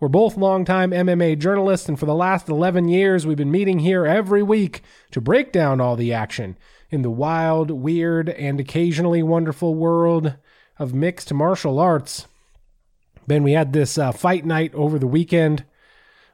We're both longtime MMA journalists, and for the last 11 years, we've been meeting here every week to break down all the action in the wild, weird, and occasionally wonderful world of mixed martial arts. Ben, we had this uh, fight night over the weekend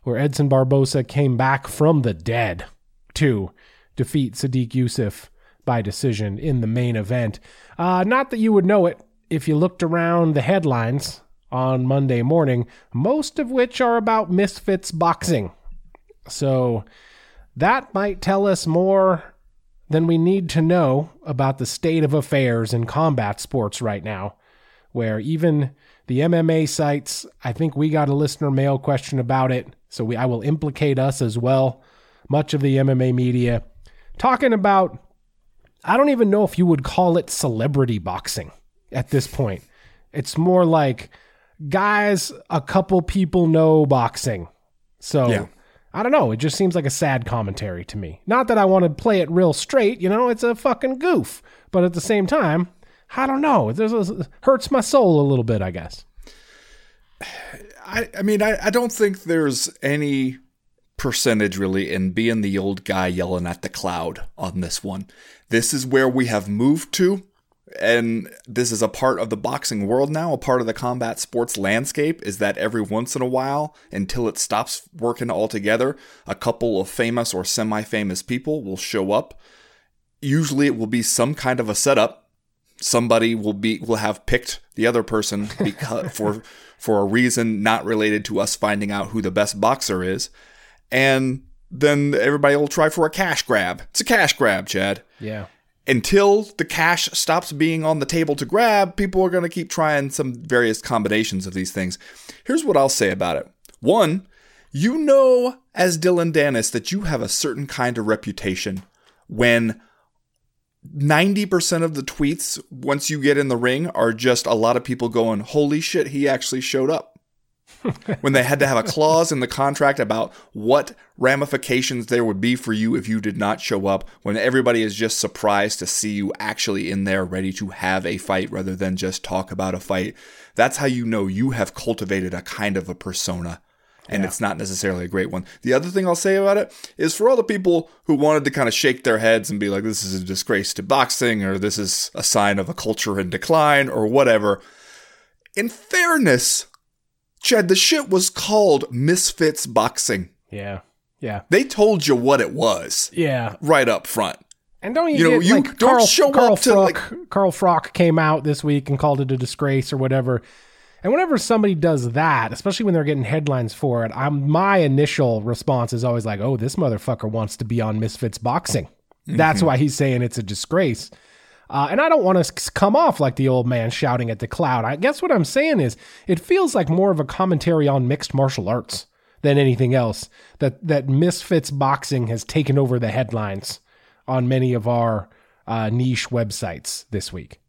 where Edson Barboza came back from the dead to defeat Sodiq Yusuff by decision in the main event. Uh, not that you would know it if you looked around the headlines on Monday morning, most of which are about Misfits boxing. So that might tell us more than we need to know about the state of affairs in combat sports right now, where even the MMA sites, I think we got a listener mail question about it, so we, I will implicate us as well. Much of the MMA media talking about, I don't even know if you would call it celebrity boxing at this point. It's more like guys a couple people know boxing. So Yeah. I don't know. It just seems like a sad commentary to me. Not that I want to play it real straight, you know, it's a fucking goof. But at the same time, I don't know. It it hurts my soul a little bit, I guess. I, I mean, I, I don't think there's any percentage really in being the old guy yelling at the cloud on this one. This is where we have moved to, and this is a part of the boxing world now, a part of the combat sports landscape, is that every once in a while, until it stops working altogether, a couple of famous or semi famous people will show up. Usually it will be some kind of a setup. Somebody will be will have picked the other person because for for a reason not related to us finding out who the best boxer is. And then everybody will try for a cash grab. It's a cash grab chad. Yeah. Until the cash stops being on the table to grab people are going to keep trying some various combinations of these things here's what i'll say about it one you know as dylan danis that you have a certain kind of reputation when 90% of the tweets once you get in the ring are just a lot of people going, Holy shit, he actually showed up. when they had to have a clause in the contract about what ramifications there would be for you if you did not show up, when everybody is just surprised to see you actually in there ready to have a fight rather than just talk about a fight. That's how you know you have cultivated a kind of a persona and it's not necessarily a great one. The other thing I'll say about it is for all the people who wanted to kind of shake their heads and be like, this is a disgrace to boxing, or this is a sign of a culture in decline, or whatever. In fairness, Chad, the shit was called Misfits Boxing. Yeah. Yeah. They told you what it was Yeah. right up front. And don't you, You know, get, you like, don't Carl, show Carl up to, Froch, like- Carl Froch came out this week and called it a disgrace or whatever. And whenever somebody does that, especially when they're getting headlines for it, I'm my initial response is always like, "Oh, this motherfucker wants to be on Misfits Boxing." That's mm-hmm. why he's saying it's a disgrace. Uh, and I don't want to come off like the old man shouting at the cloud. I guess what I'm saying is it feels like more of a commentary on mixed martial arts than anything else. That that Misfits Boxing has taken over the headlines on many of our uh, niche websites this week.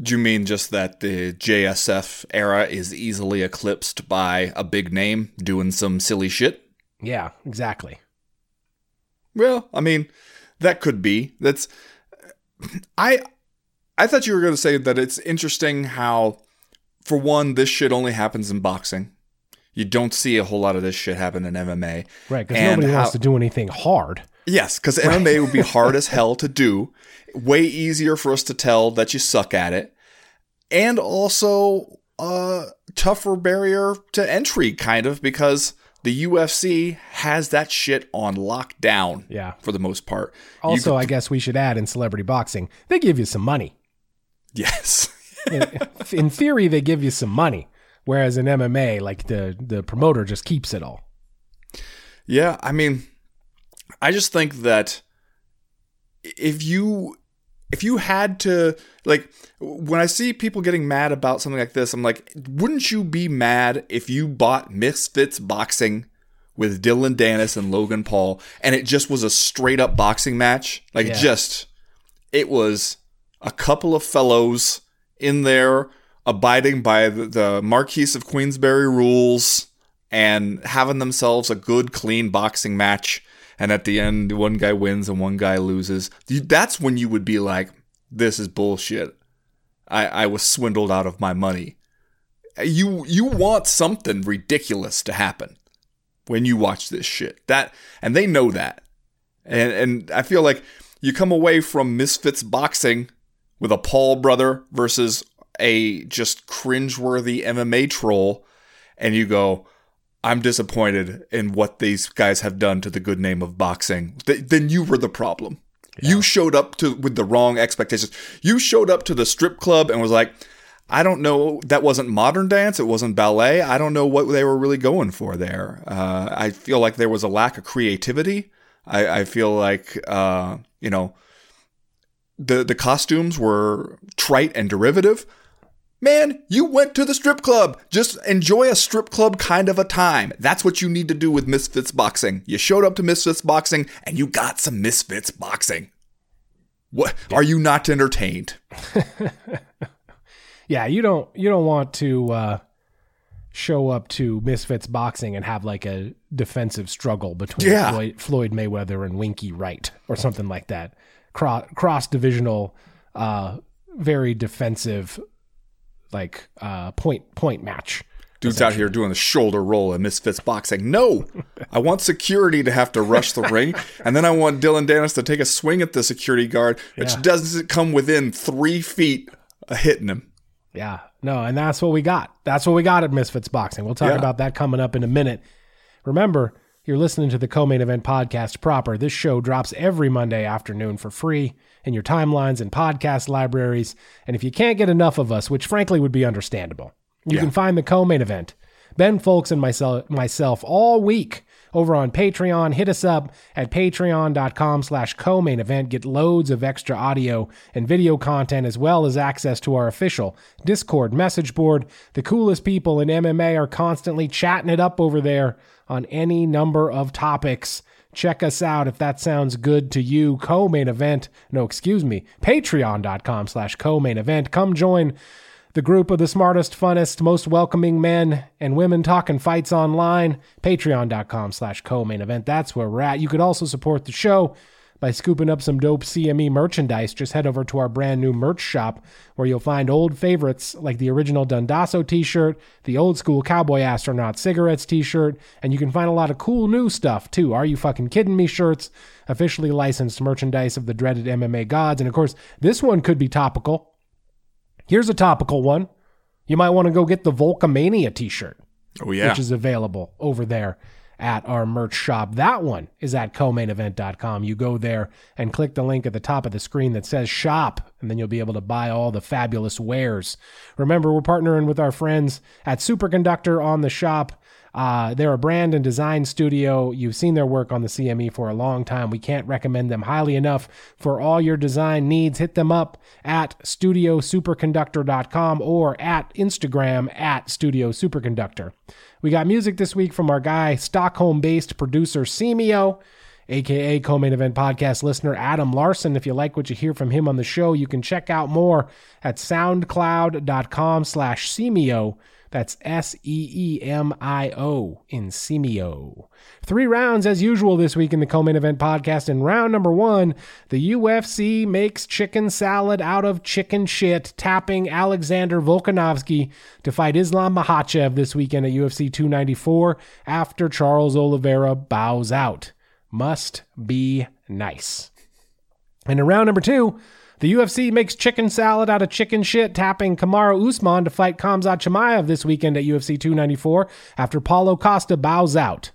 Do you mean just that the JSF era is easily eclipsed by a big name doing some silly shit? Yeah, exactly. Well, I mean, that could be. That's I I thought you were going to say that it's interesting how for one this shit only happens in boxing. You don't see a whole lot of this shit happen in MMA. Right, because nobody how- wants to do anything hard. Yes, because MMA would be hard as hell to do. Way easier for us to tell that you suck at it. And also a tougher barrier to entry, kind of, because the UFC has that shit on lockdown. Yeah. For the most part. Also, could- I guess we should add in celebrity boxing, they give you some money. yes. In, in theory, they give you some money, whereas in MMA, like the the promoter just keeps it all. Yeah, I mean, I just think that if you if you had to like when I see people getting mad about something like this, I'm like, wouldn't you be mad if you bought Misfits boxing with Dylan Danis and Logan Paul and it just was a straight up boxing match? Like Yeah. just it was a couple of fellows in there abiding by the, the Marquise of Queensberry rules and having themselves a good, clean boxing match. And at the end, one guy wins and one guy loses. That's when you would be like, this is bullshit. I, I was swindled out of my money. You you want something ridiculous to happen when you watch this shit. That and they know that. And and I feel like you come away from Misfits boxing with a Paul brother versus a just cringeworthy MMA troll, and you go, I'm disappointed in what these guys have done to the good name of boxing. Th- then you were the problem. You showed up to with the wrong expectations. You showed up to the strip club and was like, I don't know. That wasn't modern dance. It wasn't ballet. I don't know what they were really going for there. Uh, I feel like there was a lack of creativity. I, I feel like uh, you know the the costumes were trite and derivative. Man, you went to the strip club. Just enjoy a strip club kind of a time. That's what you need to do with Misfits Boxing. You showed up to Misfits Boxing and you got some Misfits Boxing. What are you not entertained? Yeah, you don't you don't want to uh, show up to Misfits boxing and have like a defensive struggle between Yeah. Floyd, Floyd Mayweather and Winky Wright or something like that. Cross cross divisional, uh, very defensive, like uh, point point match. Dude's out here doing the shoulder roll at Misfits Boxing. No, I want security to have to rush the ring, and then I want Dylan Danis to take a swing at the security guard, which Yeah. doesn't come within three feet of hitting him. Yeah, no, and that's what we got. That's what we got at Misfits Boxing. We'll talk Yeah. about that coming up in a minute. Remember, you're listening to the co-main event podcast proper. This show drops every Monday afternoon for free in your timelines and podcast libraries. And if you can't get enough of us, which frankly would be understandable, you Yeah. can find the co-main event, Ben Fowlkes and myself, myself all week over on Patreon. Hit us up at patreon.com slash co-main event. Get loads of extra audio and video content as well as access to our official Discord message board. The coolest people in MMA are constantly chatting it up over there on any number of topics. Check us out if that sounds good to you. Co-main event. No, excuse me. Patreon.com slash co-main event. Come join the group of the smartest, funnest, most welcoming men and women talking fights online. Patreon.com slash co-main event. That's where we're at. You could also support the show by scooping up some dope CME merchandise. Just head over to our brand new merch shop where you'll find old favorites like the original Dundasso t-shirt, the old school Cowboy Astronaut cigarettes t-shirt, and you can find a lot of cool new stuff too. Are you fucking kidding me shirts? Officially licensed merchandise of the dreaded MMA gods. And of course, this one could be topical. Here's a topical one. You might want to go get the Volcomania t shirt, Oh yeah, which is available over there at our merch shop. That one is at comainevent.com. You go there and click the link at the top of the screen that says shop, and then you'll be able to buy all the fabulous wares. Remember, we're partnering with our friends at Superconductor on the shop. Uh, they're a brand and design studio. You've seen their work on the CME for a long time. We can't recommend them highly enough for all your design needs. Hit them up at studiosuperconductor.com or at Instagram at Studio Superconductor. We got music this week from our guy, Stockholm based producer Semio aka co-main event podcast listener Adam Larson. If you like what you hear from him on the show, you can check out more at soundcloud.com slash Semio. That's S E E M I O in Semio. Three rounds as usual this week in the co main event podcast. In round number one, the UFC makes chicken salad out of chicken shit, tapping Alexander Volkanovski to fight Islam Makhachev this weekend at UFC 294 after Charles Oliveira bows out. Must be nice. And in round number two, the UFC makes chicken salad out of chicken shit, tapping Kamaru Usman to fight Khamzat Chimaev this weekend at UFC 294 after Paulo Costa bows out.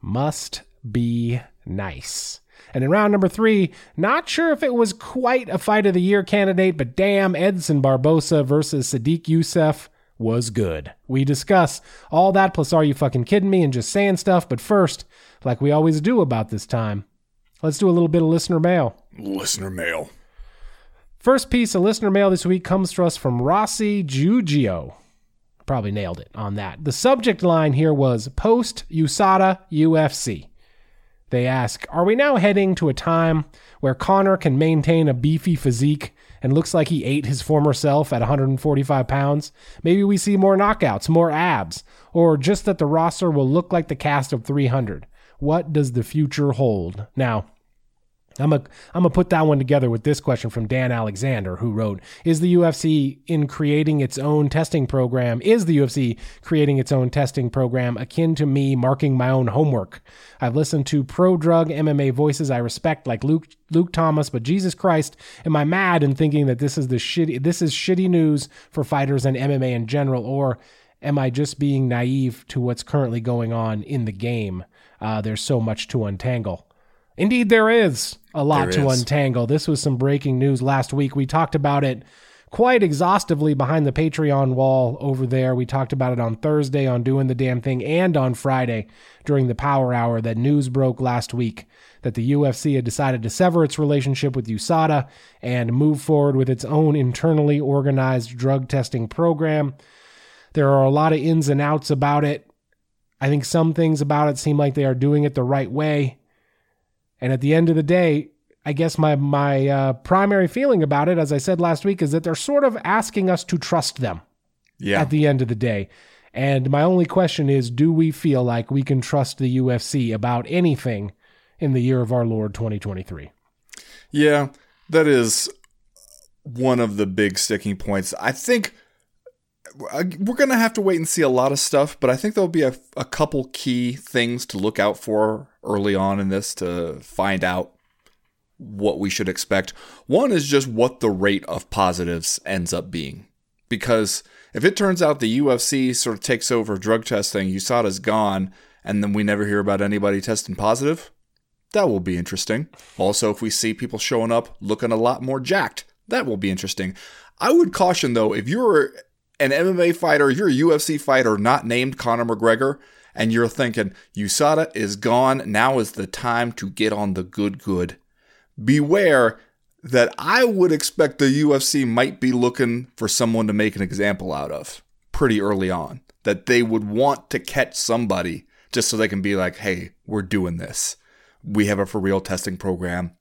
Must be nice. And in round number three, not sure if it was quite a fight of the year candidate, but damn, Edson Barboza versus Sodiq Yusuff was good. We discuss all that plus are you fucking kidding me and just saying stuff, but first, like we always do about this time, let's do a little bit of listener mail. Listener mail. First piece of listener mail this week comes to us from Rossi Giugio. Probably nailed it on that. The subject line here was post USADA UFC. They ask, Are we now heading to a time where Conor can maintain a beefy physique and looks like he ate his former self at 145 pounds? Maybe we see more knockouts, more abs, or just that the roster will look like the cast of 300. What does the future hold? Now, I'm a, I'm gonna put that one together with this question from Dan Alexander, who wrote: Is the UFC in creating its own testing program? Is the UFC creating its own testing program akin to me marking my own homework? I've listened to pro drug MMA voices I respect, like Luke Luke Thomas, but Jesus Christ, am I mad in thinking that this is the shitty this is shitty news for fighters and MMA in general, or am I just being naive to what's currently going on in the game? Uh, there's so much to untangle. Indeed, there is a lot There to is. untangle. This was some breaking news last week. We talked about it quite exhaustively behind the Patreon wall over there. We talked about it on Thursday on Doing the Damn Thing and on Friday during the Power Hour that news broke last week that the UFC had decided to sever its relationship with USADA and move forward with its own internally organized drug testing program. There are a lot of ins and outs about it. I think some things about it seem like they are doing it the right way. And at the end of the day, I guess my my uh, primary feeling about it, as I said last week, is that they're sort of asking us to trust them Yeah. at the end of the day. And my only question is, do we feel like we can trust the UFC about anything in the year of our Lord 2023? Yeah, that is one of the big sticking points. I think we're going to have to wait and see a lot of stuff, but I think there'll be a, a couple key things to look out for early on in this to find out what we should expect. One is just what the rate of positives ends up being. Because if it turns out the UFC sort of takes over drug testing, USADA's gone, and then we never hear about anybody testing positive, that will be interesting. Also, if we see people showing up looking a lot more jacked, that will be interesting. I would caution though, if you're an MMA fighter, you're a UFC fighter not named Conor McGregor, and you're thinking USADA is gone, now is the time to get on the good good. Beware that I would expect the UFC might be looking for someone to make an example out of pretty early on. That they would want to catch somebody just so they can be like, hey, we're doing this. We have a for real testing program.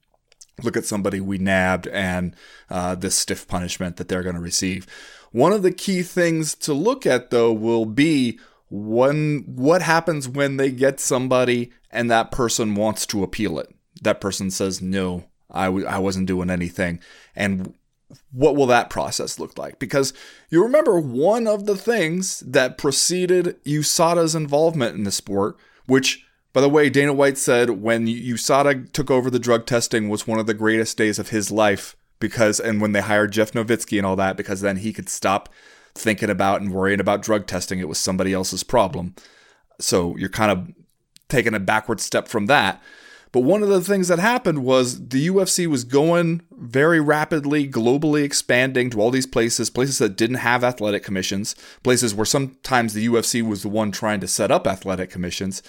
Look at somebody we nabbed and uh, this stiff punishment that they're going to receive. One of the key things to look at, though, will be when what happens when they get somebody and that person wants to appeal it. That person says, no, I w- I wasn't doing anything. And what will that process look like? Because you remember one of the things that preceded USADA's involvement in the sport, which, by the way, Dana White said when USADA took over the drug testing was one of the greatest days of his life because, and when they hired Jeff Novitzky and all that, because then he could stop thinking about and worrying about drug testing. It was somebody else's problem. So you're kind of taking a backward step from that. But one of the things that happened was the UFC was going very rapidly, globally expanding to all these places, places that didn't have athletic commissions, places where sometimes the UFC was the one trying to set up athletic commissions,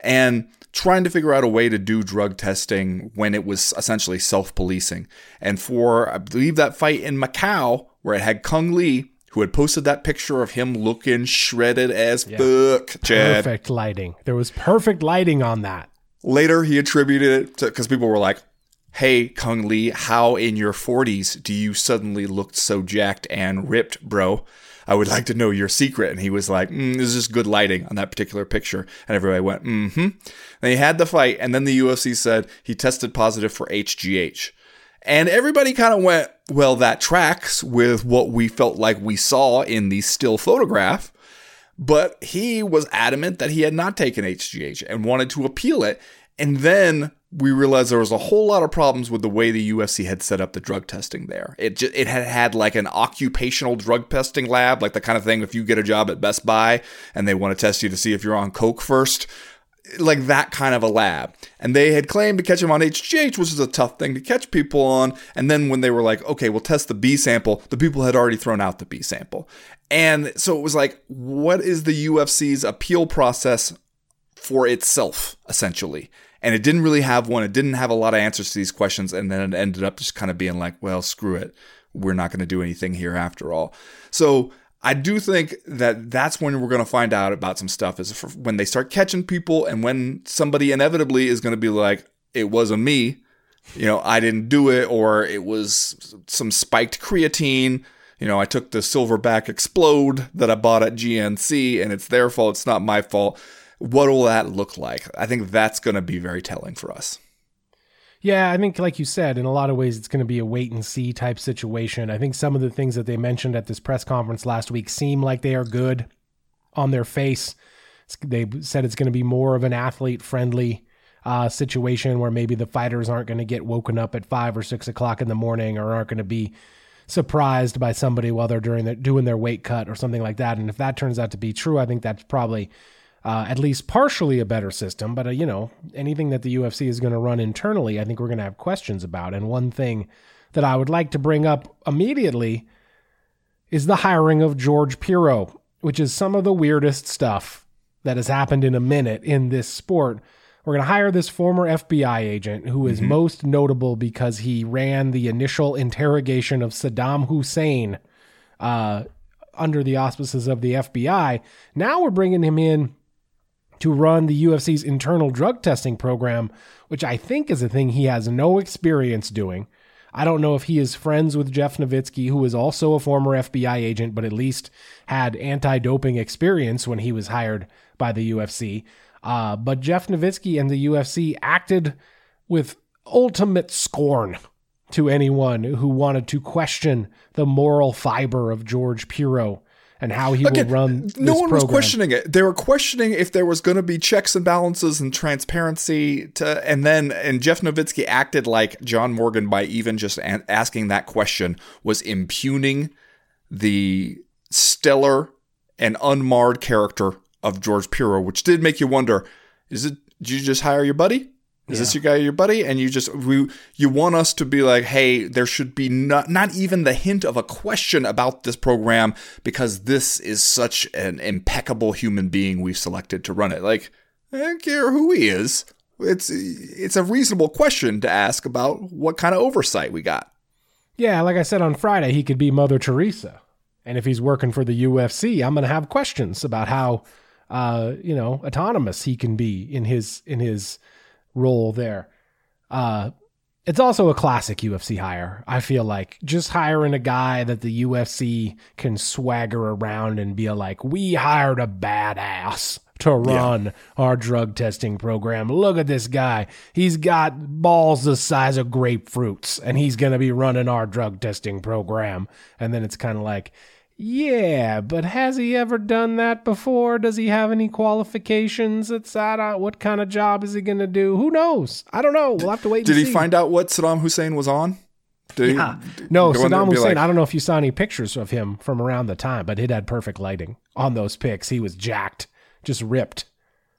and trying to figure out a way to do drug testing when it was essentially self policing. And for, I believe, that fight in Macau, where it had Cung Le, who had posted that picture of him looking shredded as yeah. fuck, Chad. Perfect lighting. There was perfect lighting on that. Later, he attributed it to because people were like, "Hey, Cung Le, how in your 40s do you suddenly look so jacked and ripped, bro?" I would like to know your secret. And he was like, mm, this is just good lighting on that particular picture. And everybody went, mm hmm. Then he had the fight. And then the UFC said he tested positive for HGH. And everybody kind of went, well, that tracks with what we felt like we saw in the still photograph. But he was adamant that he had not taken HGH and wanted to appeal it. And then we realized there was a whole lot of problems with the way the UFC had set up the drug testing there. It just, it had had like an occupational drug testing lab, like the kind of thing if you get a job at Best Buy and they want to test you to see if you're on coke first, like that kind of a lab. And they had claimed to catch him on HGH, which is a tough thing to catch people on. And then when they were like, okay, we'll test the B sample, the people had already thrown out the B sample. And so it was like, what is the UFC's appeal process for itself, essentially? And it didn't really have one. It didn't have a lot of answers to these questions, and then it ended up just kind of being like, well, screw it, we're not going to do anything here after all. So I do think that that's when we're going to find out about some stuff is when they start catching people, and when somebody inevitably is going to be like, it wasn't me, you know, I didn't do it, or it was some spiked creatine. You know, I took the silverback explode that I bought at GNC, and it's their fault. It's not my fault what will that look like? I think that's going to be very telling for us. Yeah, I think, like you said, in a lot of ways, it's going to be a wait and see type situation. I think some of the things that they mentioned at this press conference last week seem like they are good on their face. They said it's going to be more of an athlete friendly uh, situation where maybe the fighters aren't going to get woken up at five or six o'clock in the morning or aren't going to be surprised by somebody while they're their, doing their weight cut or something like that. And if that turns out to be true, I think that's probably uh, at least partially a better system. But, uh, you know, anything that the UFC is going to run internally, I think we're going to have questions about. And one thing that I would like to bring up immediately is the hiring of George Piro, which is some of the weirdest stuff that has happened in a minute in this sport. We're going to hire this former FBI agent who is mm-hmm. most notable because he ran the initial interrogation of Saddam Hussein uh, under the auspices of the FBI. Now we're bringing him in to run the UFC's internal drug testing program, which I think is a thing he has no experience doing. I don't know if he is friends with Jeff Novitzky, who is also a former FBI agent, but at least had anti doping experience when he was hired by the UFC. Uh, but Jeff Novitzky and the UFC acted with ultimate scorn to anyone who wanted to question the moral fiber of George Piro and how he Again, will run. no one program. was questioning it. They were questioning if there was going to be checks and balances and transparency. To and then and Jeff Novitzky acted like John Morgan by even just asking that question was impugning the stellar and unmarred character of George Piro, which did make you wonder: Is it? Did you just hire your buddy? Is yeah. this your guy, your buddy? And you just we you want us to be like, hey, there should be not not even the hint of a question about this program because this is such an impeccable human being we've selected to run it. Like, I don't care who he is. It's it's a reasonable question to ask about what kind of oversight we got. Yeah, like I said on Friday, he could be Mother Teresa, and if he's working for the UFC, I'm going to have questions about how, uh, you know, autonomous he can be in his in his role there. Uh, it's also a classic UFC hire. I feel like just hiring a guy that the UFC can swagger around and be like, "We hired a badass to run yeah. our drug testing program. Look at this guy. He's got balls the size of grapefruits and he's going to be running our drug testing program." And then it's kind of like, yeah, but has he ever done that before? Does he have any qualifications? It's that. What kind of job is he going to do? Who knows? I don't know. We'll have to wait. Did he see. find out what Saddam Hussein was on? Did yeah. He, no, Saddam Hussein. Like, I don't know if you saw any pictures of him from around the time, but it had perfect lighting on those pics. He was jacked, just ripped.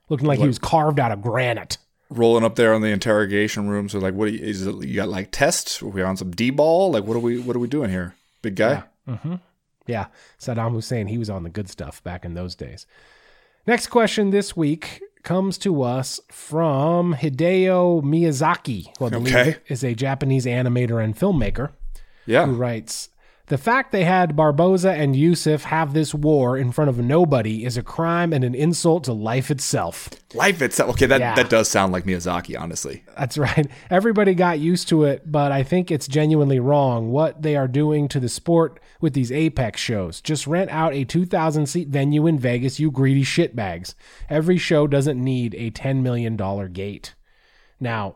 looking like he was carved out of granite. Rolling up there in the interrogation room. So like, what you, is it? You got like tests? Are we on some D ball? Like, what are we? What are we doing here, big guy? Yeah, mm-hmm. Saddam Hussein, he was on the good stuff back in those days. Next question this week comes to us from Hideo Miyazaki, who I believe Okay. is a Japanese animator and filmmaker, Yeah. who writes The fact they had Barboza and Yusuff have this war in front of nobody is a crime and an insult to life itself. Life itself. Okay, that Yeah. that does sound like Miyazaki, honestly. That's right. Everybody got used to it, but I think it's genuinely wrong what they are doing to the sport with these Apex shows. Just rent out a 2,000 seat venue in Vegas, you greedy shitbags. Every show doesn't need a $10 million gate. Now,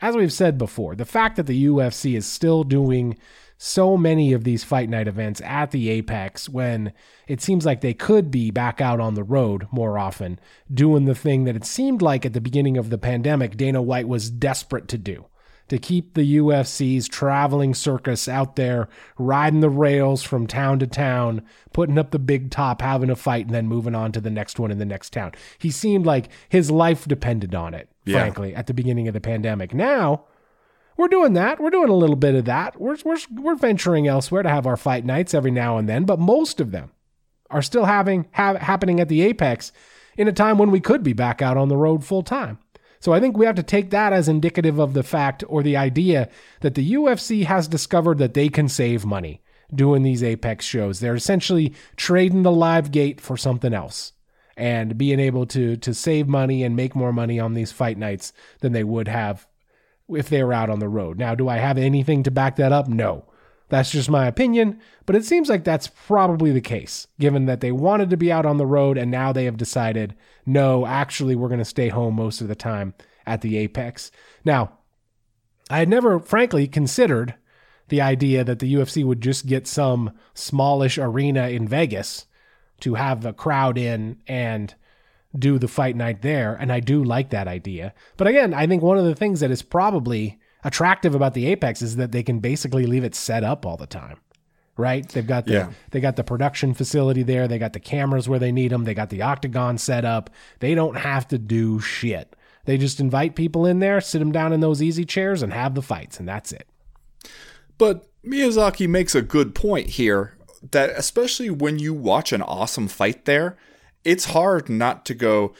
as we've said before, the fact that the UFC is still doing so many of these fight night events at the Apex when it seems like they could be back out on the road more often, doing the thing that it seemed like at the beginning of the pandemic Dana White was desperate to do. To keep the UFC's traveling circus out there, riding the rails from town to town, putting up the big top, having a fight, and then moving on to the next one in the next town. He seemed like his life depended on it, Yeah. frankly, at the beginning of the pandemic. Now, we're doing that. We're doing a little bit of that. We're, we're, we're venturing elsewhere to have our fight nights every now and then, but most of them are still having have, happening at the Apex in a time when we could be back out on the road full time. So I think we have to take that as indicative of the fact or the idea that the UFC has discovered that they can save money doing these Apex shows. They're essentially trading the live gate for something else and being able to to save money and make more money on these fight nights than they would have if they were out on the road. Now, do I have anything to back that up? No. That's just my opinion, but it seems like that's probably the case, given that they wanted to be out on the road and now they have decided, no, actually, we're going to stay home most of the time at the Apex. Now, I had never, frankly, considered the idea that the UFC would just get some smallish arena in Vegas to have a crowd in and do the fight night there. And I do like that idea. But again, I think one of the things that is probably attractive about the Apex is that they can basically leave it set up all the time. Right? They've got the Yeah. they got the production facility there. They got the cameras where they need them. They got the octagon set up. They don't have to do shit. They just invite people in there, sit them down in those easy chairs, and have the fights, and that's it. But Miyazaki makes a good point here that especially when you watch an awesome fight there, it's hard not to go,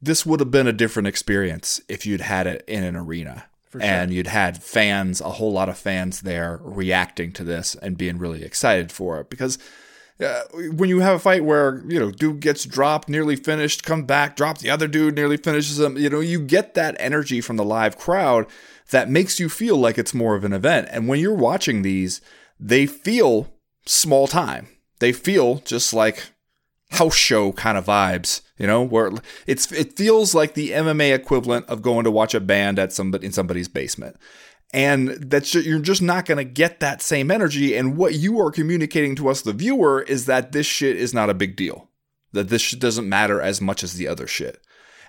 this would have been a different experience if you'd had it in an arena. And you'd had fans, a whole lot of fans there reacting to this and being really excited for it. Because uh, when you have a fight where, you know, dude gets dropped, nearly finished, come back, drop the other dude, nearly finishes him, you know, you get that energy from the live crowd that makes you feel like it's more of an event. And when you're watching these, they feel small time. They feel just like house show kind of vibes, you know, where it's it feels like the MMA equivalent of going to watch a band at somebody in somebody's basement. And that's ju- you're just not going to get that same energy and what you are communicating to us the viewer is that this shit is not a big deal. That this shit doesn't matter as much as the other shit.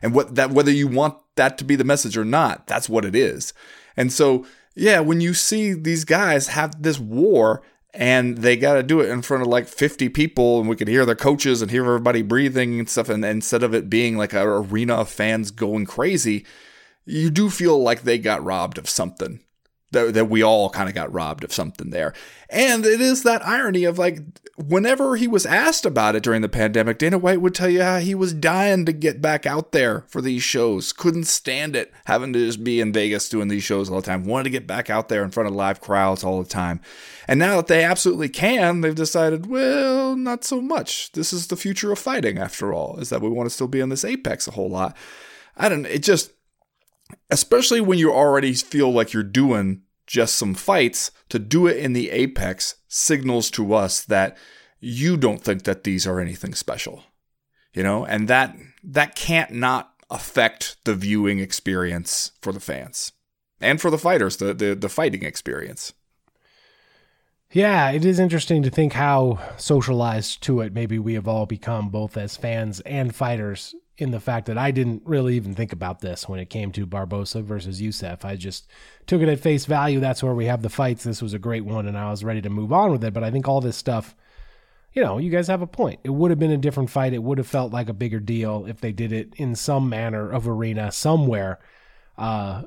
And what that whether you want that to be the message or not, that's what it is. And so, yeah, when you see these guys have this war and they got to do it in front of like 50 people and we could hear their coaches and hear everybody breathing and stuff. And instead of it being like an arena of fans going crazy you do feel like they got robbed of something that, that we all kind of got robbed of something there. And it is that irony of like whenever he was asked about it during the pandemic dana white would tell you how he was dying to get back out there for these shows couldn't stand it having to just be in vegas doing these shows all the time wanted to get back out there in front of live crowds all the time. And now that they absolutely can they've decided well not so much. This is the future of fighting after all is that we want to still be on this apex a whole lot. I don't it just especially when you already feel like you're doing just some fights, to do it in the apex signals to us that you don't think that these are anything special. You know, and that that can't not affect the viewing experience for the fans and for the fighters, the the, the fighting experience. Yeah, it is interesting to think how socialized to it maybe we have all become, both as fans and fighters, in the fact that I didn't really even think about this when it came to Barboza versus Yusuff. I just took it at face value. That's where we have the fights. This was a great one, and I was ready to move on with it. But I think all this stuff you know, you guys have a point. It would have been a different fight. It would have felt like a bigger deal if they did it in some manner of arena somewhere. Uh,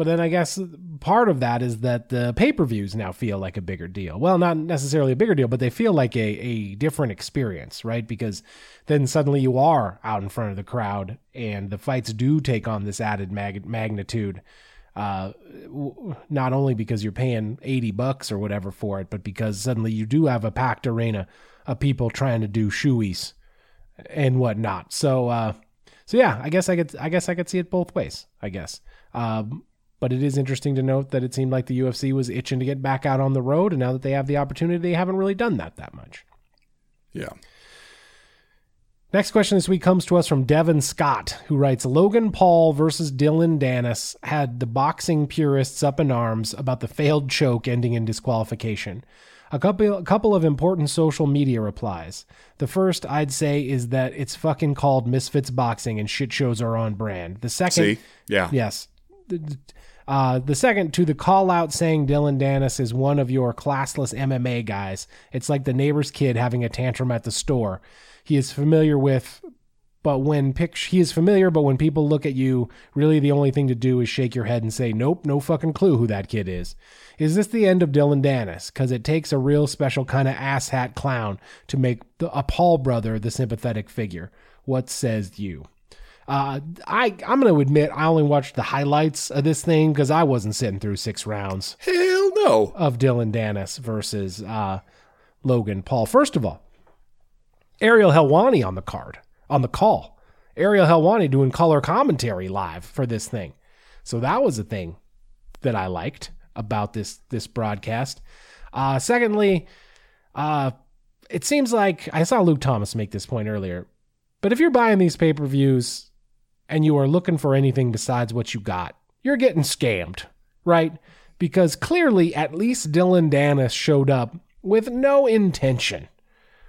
but then I guess part of that is that the pay per views now feel like a bigger deal. Well, not necessarily a bigger deal, but they feel like a, a different experience, right? Because then suddenly you are out in front of the crowd and the fights do take on this added mag- magnitude. Uh, not only because you're paying 80 bucks or whatever for it, but because suddenly you do have a packed arena of people trying to do shoeies and whatnot. So, uh, so yeah, I guess I could, I guess I could see it both ways, I guess. Um, but it is interesting to note that it seemed like the UFC was itching to get back out on the road, and now that they have the opportunity, they haven't really done that that much. Yeah. Next question this week comes to us from Devin Scott, who writes Logan Paul versus Dylan Danis had the boxing purists up in arms about the failed choke ending in disqualification. A couple, a couple of important social media replies. The first, I'd say, is that it's fucking called Misfits Boxing and shit shows are on brand. The second, See? Yeah. yes. Uh, the second, to the call out saying Dylan Danis is one of your classless MMA guys. It's like the neighbor's kid having a tantrum at the store. He is familiar with, but when pic- he is familiar, but when people look at you, really the only thing to do is shake your head and say, "Nope, no fucking clue who that kid is." Is this the end of Dylan Danis? Because it takes a real special kind of asshat clown to make the, a Paul brother the sympathetic figure. What says you? Uh, I I'm going to admit I only watched the highlights of this thing because I wasn't sitting through six rounds Hell no. of Dylan Danis versus uh, Logan Paul. First of all, Ariel Helwani on the card, on the call. Ariel Helwani doing color commentary live for this thing. So that was a thing that I liked about this this broadcast. Uh, secondly, uh, it seems like I saw Luke Thomas make this point earlier, but if you're buying these pay per views and you are looking for anything besides what you got, you're getting scammed, right? Because clearly, at least Dylan Danis showed up with no intention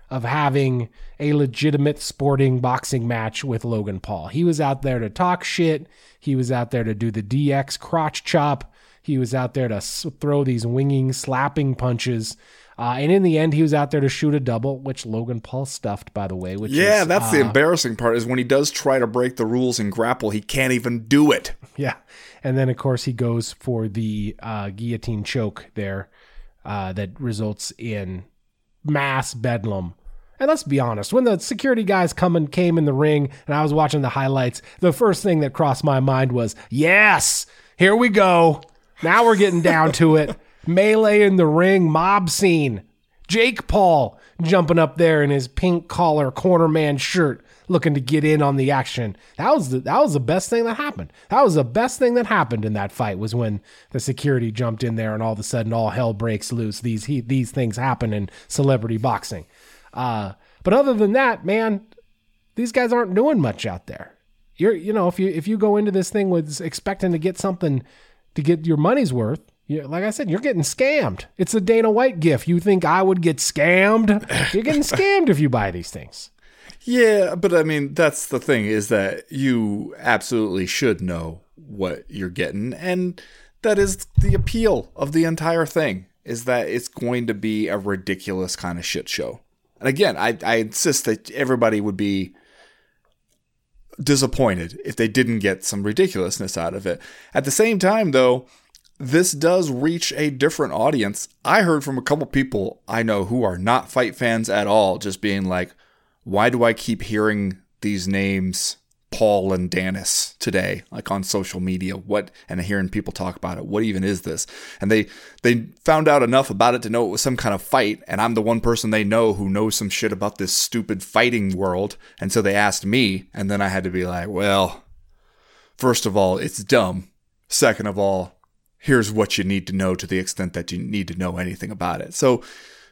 of having a legitimate sporting boxing match with Logan Paul. He was out there to talk shit. He was out there to do the DX crotch chop. He was out there to throw these winging, slapping punches. Uh, and in the end, he was out there to shoot a double, which Logan Paul stuffed, by the way. Which Yeah, is, that's the uh, embarrassing part is when he does try to break the rules and grapple, he can't even do it. Yeah. And then, of course, he goes for the uh, guillotine choke there uh, that results in mass bedlam. And let's be honest, when the security guys come and came in the ring and I was watching the highlights, the first thing that crossed my mind was, yes, here we go. Now we're getting down to it. Melee in the ring, mob scene. Jake Paul jumping up there in his pink collar corner man shirt, looking to get in on the action. That was the that was the best thing that happened. That was the best thing that happened in that fight was when the security jumped in there and all of a sudden all hell breaks loose. These he, these things happen in celebrity boxing. Uh, but other than that, man, these guys aren't doing much out there. You're you know if you if you go into this thing with expecting to get something to get your money's worth. You, like I said, you're getting scammed. It's a Dana White gift. You think I would get scammed? You're getting scammed if you buy these things. Yeah, but I mean, that's the thing is that you absolutely should know what you're getting. And that is the appeal of the entire thing is that it's going to be a ridiculous kind of shit show. And again, I, I insist that everybody would be disappointed if they didn't get some ridiculousness out of it. At the same time, though, this does reach a different audience. I heard from a couple people I know who are not fight fans at all, just being like, why do I keep hearing these names, Paul and Danis, today, like on social media? What and hearing people talk about it. What even is this? And they they found out enough about it to know it was some kind of fight, and I'm the one person they know who knows some shit about this stupid fighting world. And so they asked me, and then I had to be like, well, first of all, it's dumb. Second of all, here's what you need to know to the extent that you need to know anything about it. So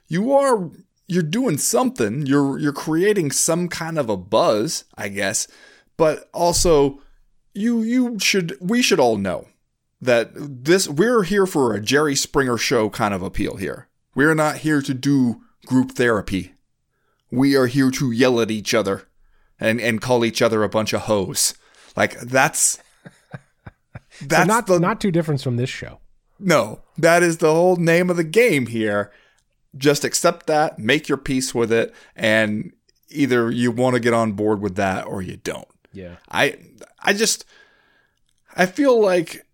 you are you're doing something. You're you're creating some kind of a buzz, I guess. But also you you should we should all know that this we're here for a Jerry Springer show kind of appeal here. We're not here to do group therapy. We are here to yell at each other and and call each other a bunch of hoes. Like that's that's So not the not too different from this show. no, that is the whole name of the game here. just accept that, make your peace with it, and either you want to get on board with that or you don't. Yeah. I I just I feel like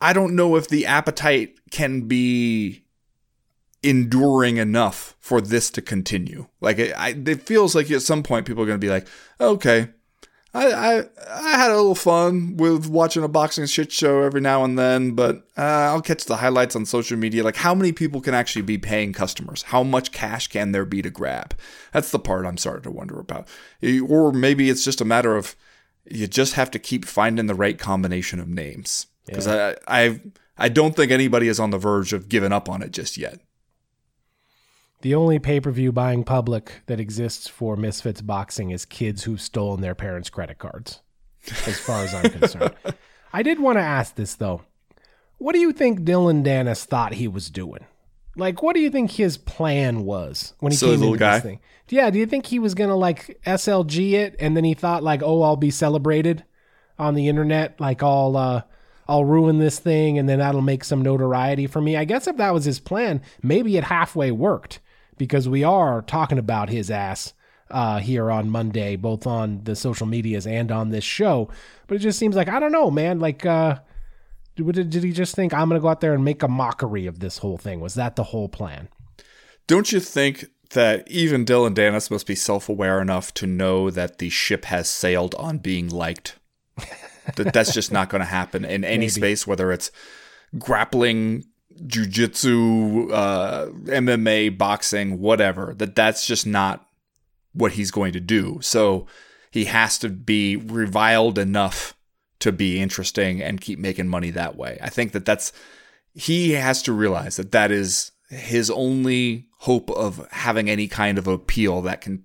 I don't know if the appetite can be enduring enough for this to continue. Like it, I, it feels like at some point people are going to be like, okay, I, I I had a little fun with watching a boxing shit show every now and then, but uh, I'll catch the highlights on social media. Like, how many people can actually be paying customers? How much cash can there be to grab? That's the part I'm starting to wonder about. Or maybe it's just a matter of you just have to keep finding the right combination of names because I I I don't think anybody is on the verge of giving up on it just yet. The only pay per view buying public that exists for Misfits boxing is kids who've stolen their parents' credit cards, as far as I'm concerned. I did want to ask this, though. What do you think Dylan Danis thought he was doing? Like, what do you think his plan was when he Silly came into guy. this thing? Yeah, do you think he was gonna like SLG it, and then he thought like, oh, I'll be celebrated on the internet, like I'll uh, I'll ruin this thing, and then that'll make some notoriety for me. I guess if that was his plan, maybe it halfway worked because we are talking about his ass uh, here on Monday, both on the social medias and on this show. But it just seems like I don't know, man. Like, uh, did, did he just think I'm gonna go out there and make a mockery of this whole thing? Was that the whole plan? Don't you think that even Dylan Danis must be self aware enough to know that the ship has sailed on being liked? that that's just not going to happen in any Maybe. space, whether it's grappling, jujitsu, uh, MMA, boxing, whatever. That that's just not what he's going to do. So he has to be reviled enough to be interesting and keep making money that way. I think that that's he has to realize that that is his only hope of having any kind of appeal that can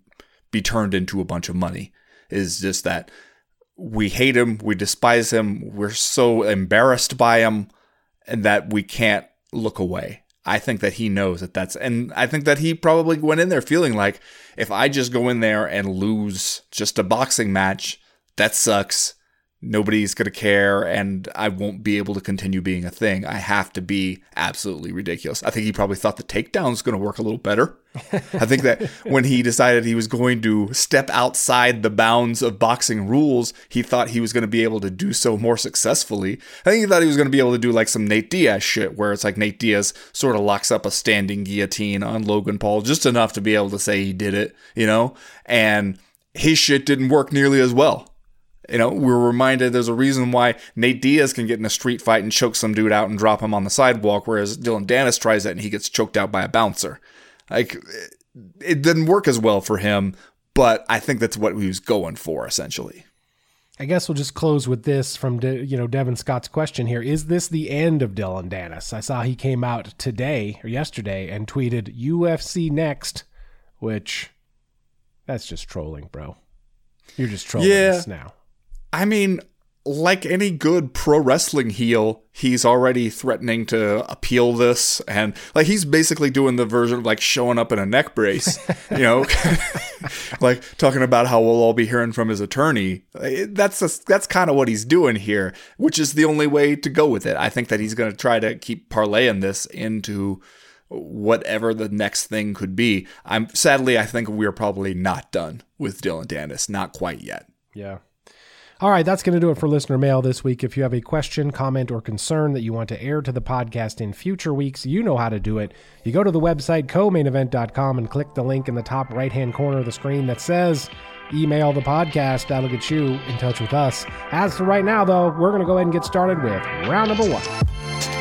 be turned into a bunch of money is just that we hate him, we despise him, we're so embarrassed by him, and that we can't look away. I think that he knows that that's, and I think that he probably went in there feeling like if I just go in there and lose just a boxing match, that sucks. Nobody's going to care, and I won't be able to continue being a thing. I have to be absolutely ridiculous. I think he probably thought the takedown's going to work a little better. I think that when he decided he was going to step outside the bounds of boxing rules, he thought he was going to be able to do so more successfully. I think he thought he was going to be able to do like some Nate Diaz shit, where it's like Nate Diaz sort of locks up a standing guillotine on Logan Paul just enough to be able to say he did it, you know? And his shit didn't work nearly as well. You know, we're reminded there's a reason why Nate Diaz can get in a street fight and choke some dude out and drop him on the sidewalk, whereas Dylan Danis tries that and he gets choked out by a bouncer. Like, it- it didn't work as well for him, but I think that's what he was going for, essentially. I guess we'll just close with this from De- you know Devin Scott's question here. Is this the end of Dylan Danis? I saw he came out today or yesterday and tweeted UFC next, which that's just trolling, bro. You're just trolling Yeah. us now. I mean, like any good pro wrestling heel, he's already threatening to appeal this, and like he's basically doing the version of like showing up in a neck brace, you know, like talking about how we'll all be hearing from his attorney. That's that's kind of what he's doing here, which is the only way to go with it. I think that he's going to try to keep parlaying this into whatever the next thing could be. I'm sadly, I think we're probably not done with Dylan Danis, not quite yet. Yeah. All right, that's going to do it for listener mail this week. If you have a question, comment, or concern that you want to air to the podcast in future weeks, you know how to do it. You go to the website co-mainevent.com and click the link in the top right-hand corner of the screen that says email the podcast. That'll get you in touch with us. As for right now, though, we're going to go ahead and get started with round number one.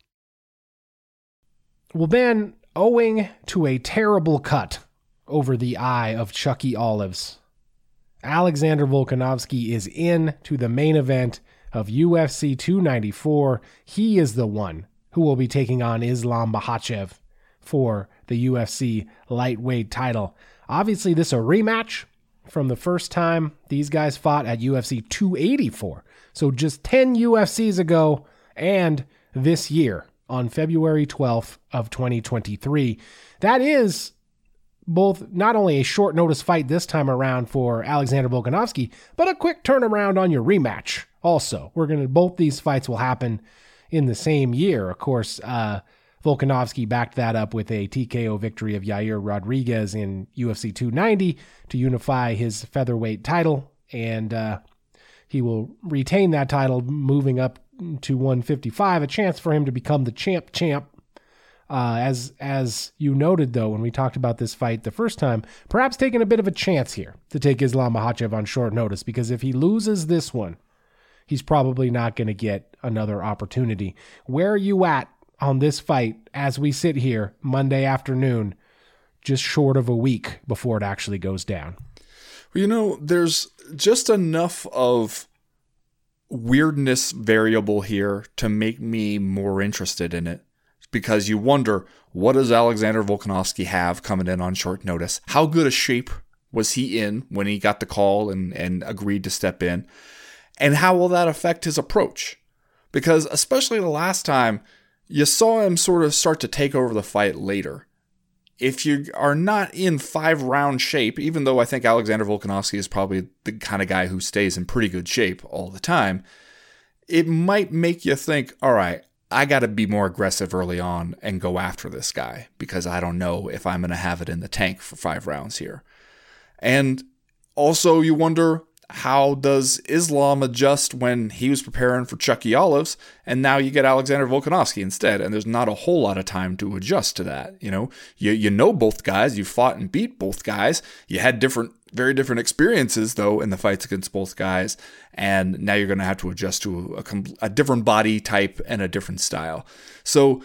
Well, Ben, owing to a terrible cut over the eye of Chucky Olives, Alexander Volkanovski is in to the main event of UFC 294. He is the one who will be taking on Islam Makhachev for the UFC lightweight title. Obviously, this a rematch from the first time these guys fought at UFC 284. So just 10 UFCs ago and this year on February 12th of 2023. That is both not only a short notice fight this time around for Alexander Volkanovski, but a quick turnaround on your rematch. Also, we're going to both these fights will happen in the same year. Of course, uh, Volkanovski backed that up with a TKO victory of Yair Rodriguez in UFC 290 to unify his featherweight title, and uh, he will retain that title moving up to 155, a chance for him to become the champ champ. Uh, as as you noted though when we talked about this fight the first time, perhaps taking a bit of a chance here to take Islam Makhachev on short notice because if he loses this one, he's probably not going to get another opportunity. Where are you at on this fight as we sit here Monday afternoon, just short of a week before it actually goes down? You know, there's just enough of weirdness variable here to make me more interested in it because you wonder what does Alexander Volkanovski have coming in on short notice? How good a shape was he in when he got the call and, and agreed to step in? And how will that affect his approach? Because especially the last time, you saw him sort of start to take over the fight later. If you are not in five round shape, even though I think Alexander Volkanovski is probably the kind of guy who stays in pretty good shape all the time, it might make you think, all right, I got to be more aggressive early on and go after this guy because I don't know if I'm going to have it in the tank for five rounds here. And also, you wonder how does Islam adjust when he was preparing for Chucky Olives and now you get Alexander Volkanovski instead and there's not a whole lot of time to adjust to that you know? You you know both guys you fought and beat both guys. You had different very different experiences though in the fights against both guys and now you're going to have to adjust to a, a different body type and a different style. So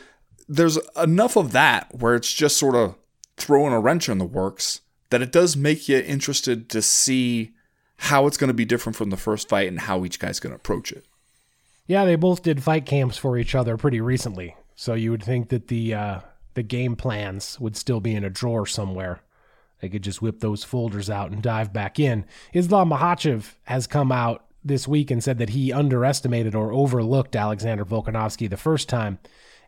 there's enough of that where it's just sort of throwing a wrench in the works that it does make you interested to see how it's going to be different from the first fight and how each guy's going to approach it. Yeah, they both did fight camps for each other pretty recently, so you would think that the uh, the game plans would still be in a drawer somewhere. They could just whip those folders out and dive back in. Islam Makhachev has come out this week and said that he underestimated or overlooked Alexander Volkanovski the first time,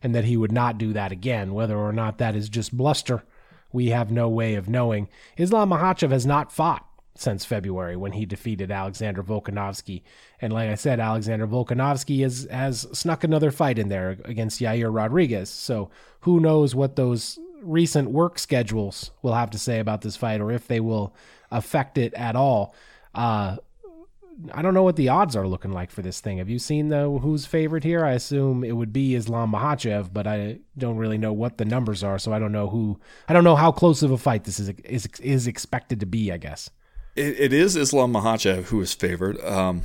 and that he would not do that again. Whether or not that is just bluster, we have no way of knowing. Islam Makhachev has not fought since February when he defeated Alexander Volkanovski. And like I said, Alexander Volkanovski has, has snuck another fight in there against Yair Rodriguez. So who knows what those recent work schedules will have to say about this fight or if they will affect it at all. Uh, I don't know what the odds are looking like for this thing. Have you seen the who's favorite here? I assume it would be Islam Makhachev, but I don't really know what the numbers are, so I don't know who. I don't know how close of a fight this is is is expected to be. I guess it, it is Islam Makhachev who is favored. Um,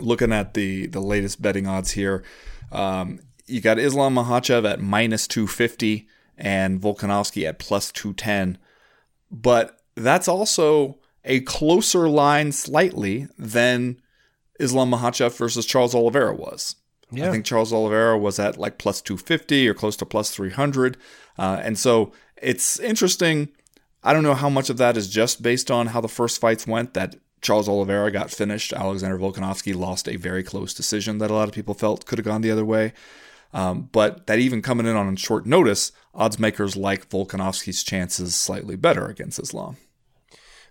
looking at the the latest betting odds here, um, you got Islam Makhachev at minus two fifty and Volkanovski at plus two ten, but that's also a closer line slightly than Islam Makhachev versus Charles Oliveira was. Yeah. I think Charles Oliveira was at like plus 250 or close to plus 300. Uh, and so it's interesting I don't know how much of that is just based on how the first fights went that Charles Oliveira got finished. Alexander Volkanovski lost a very close decision that a lot of people felt could have gone the other way. Um, but that even coming in on short notice, odds makers like Volkanovski's chances slightly better against Islam.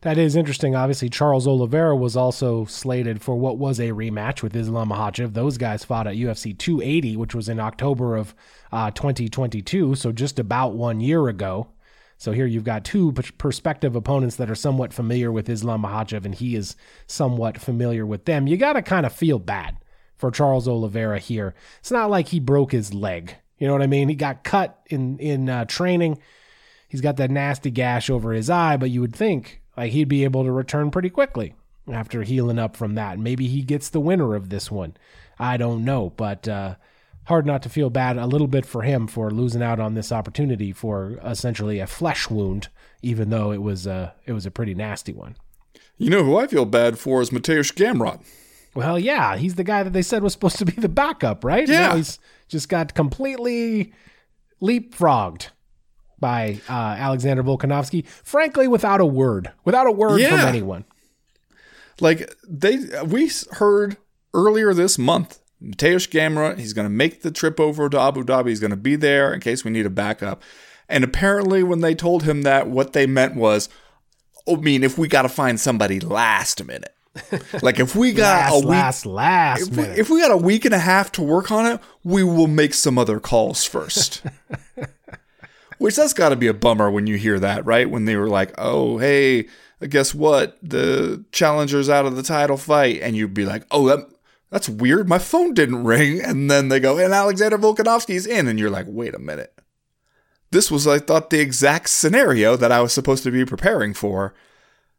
That is interesting. Obviously, Charles Oliveira was also slated for what was a rematch with Islam Makhachev. Those guys fought at UFC 280, which was in October of uh, 2022, so just about one year ago. So here you've got two prospective opponents that are somewhat familiar with Islam Makhachev, and he is somewhat familiar with them. You got to kind of feel bad for Charles Oliveira here. It's not like he broke his leg. You know what I mean? He got cut in in uh, training. He's got that nasty gash over his eye, but you would think like he'd be able to return pretty quickly after healing up from that. Maybe he gets the winner of this one. I don't know, but uh, hard not to feel bad a little bit for him for losing out on this opportunity for essentially a flesh wound, even though it was a it was a pretty nasty one. You know who I feel bad for is Mateusz Gamrot. Well, yeah, he's the guy that they said was supposed to be the backup, right? Yeah, he's just got completely leapfrogged by uh, Alexander Volkanovski, frankly, without a word, without a word yeah. from anyone. Like they, we heard earlier this month, Mateusz Gamrot, he's going to make the trip over to Abu Dhabi. He's going to be there in case we need a backup. And apparently, when they told him that, what they meant was, oh, I mean, if we got to find somebody last minute. like if we got last, a week, last, last if we, if we got a week and a half to work on it, we will make some other calls first. Which that's got to be a bummer when you hear that, right? When they were like, "Oh, hey, guess what? The challenger's out of the title fight," and you'd be like, "Oh, that that's weird. My phone didn't ring." And then they go, "And Alexander Volkanovski's in," and you're like, "Wait a minute." This was, I thought, the exact scenario that I was supposed to be preparing for.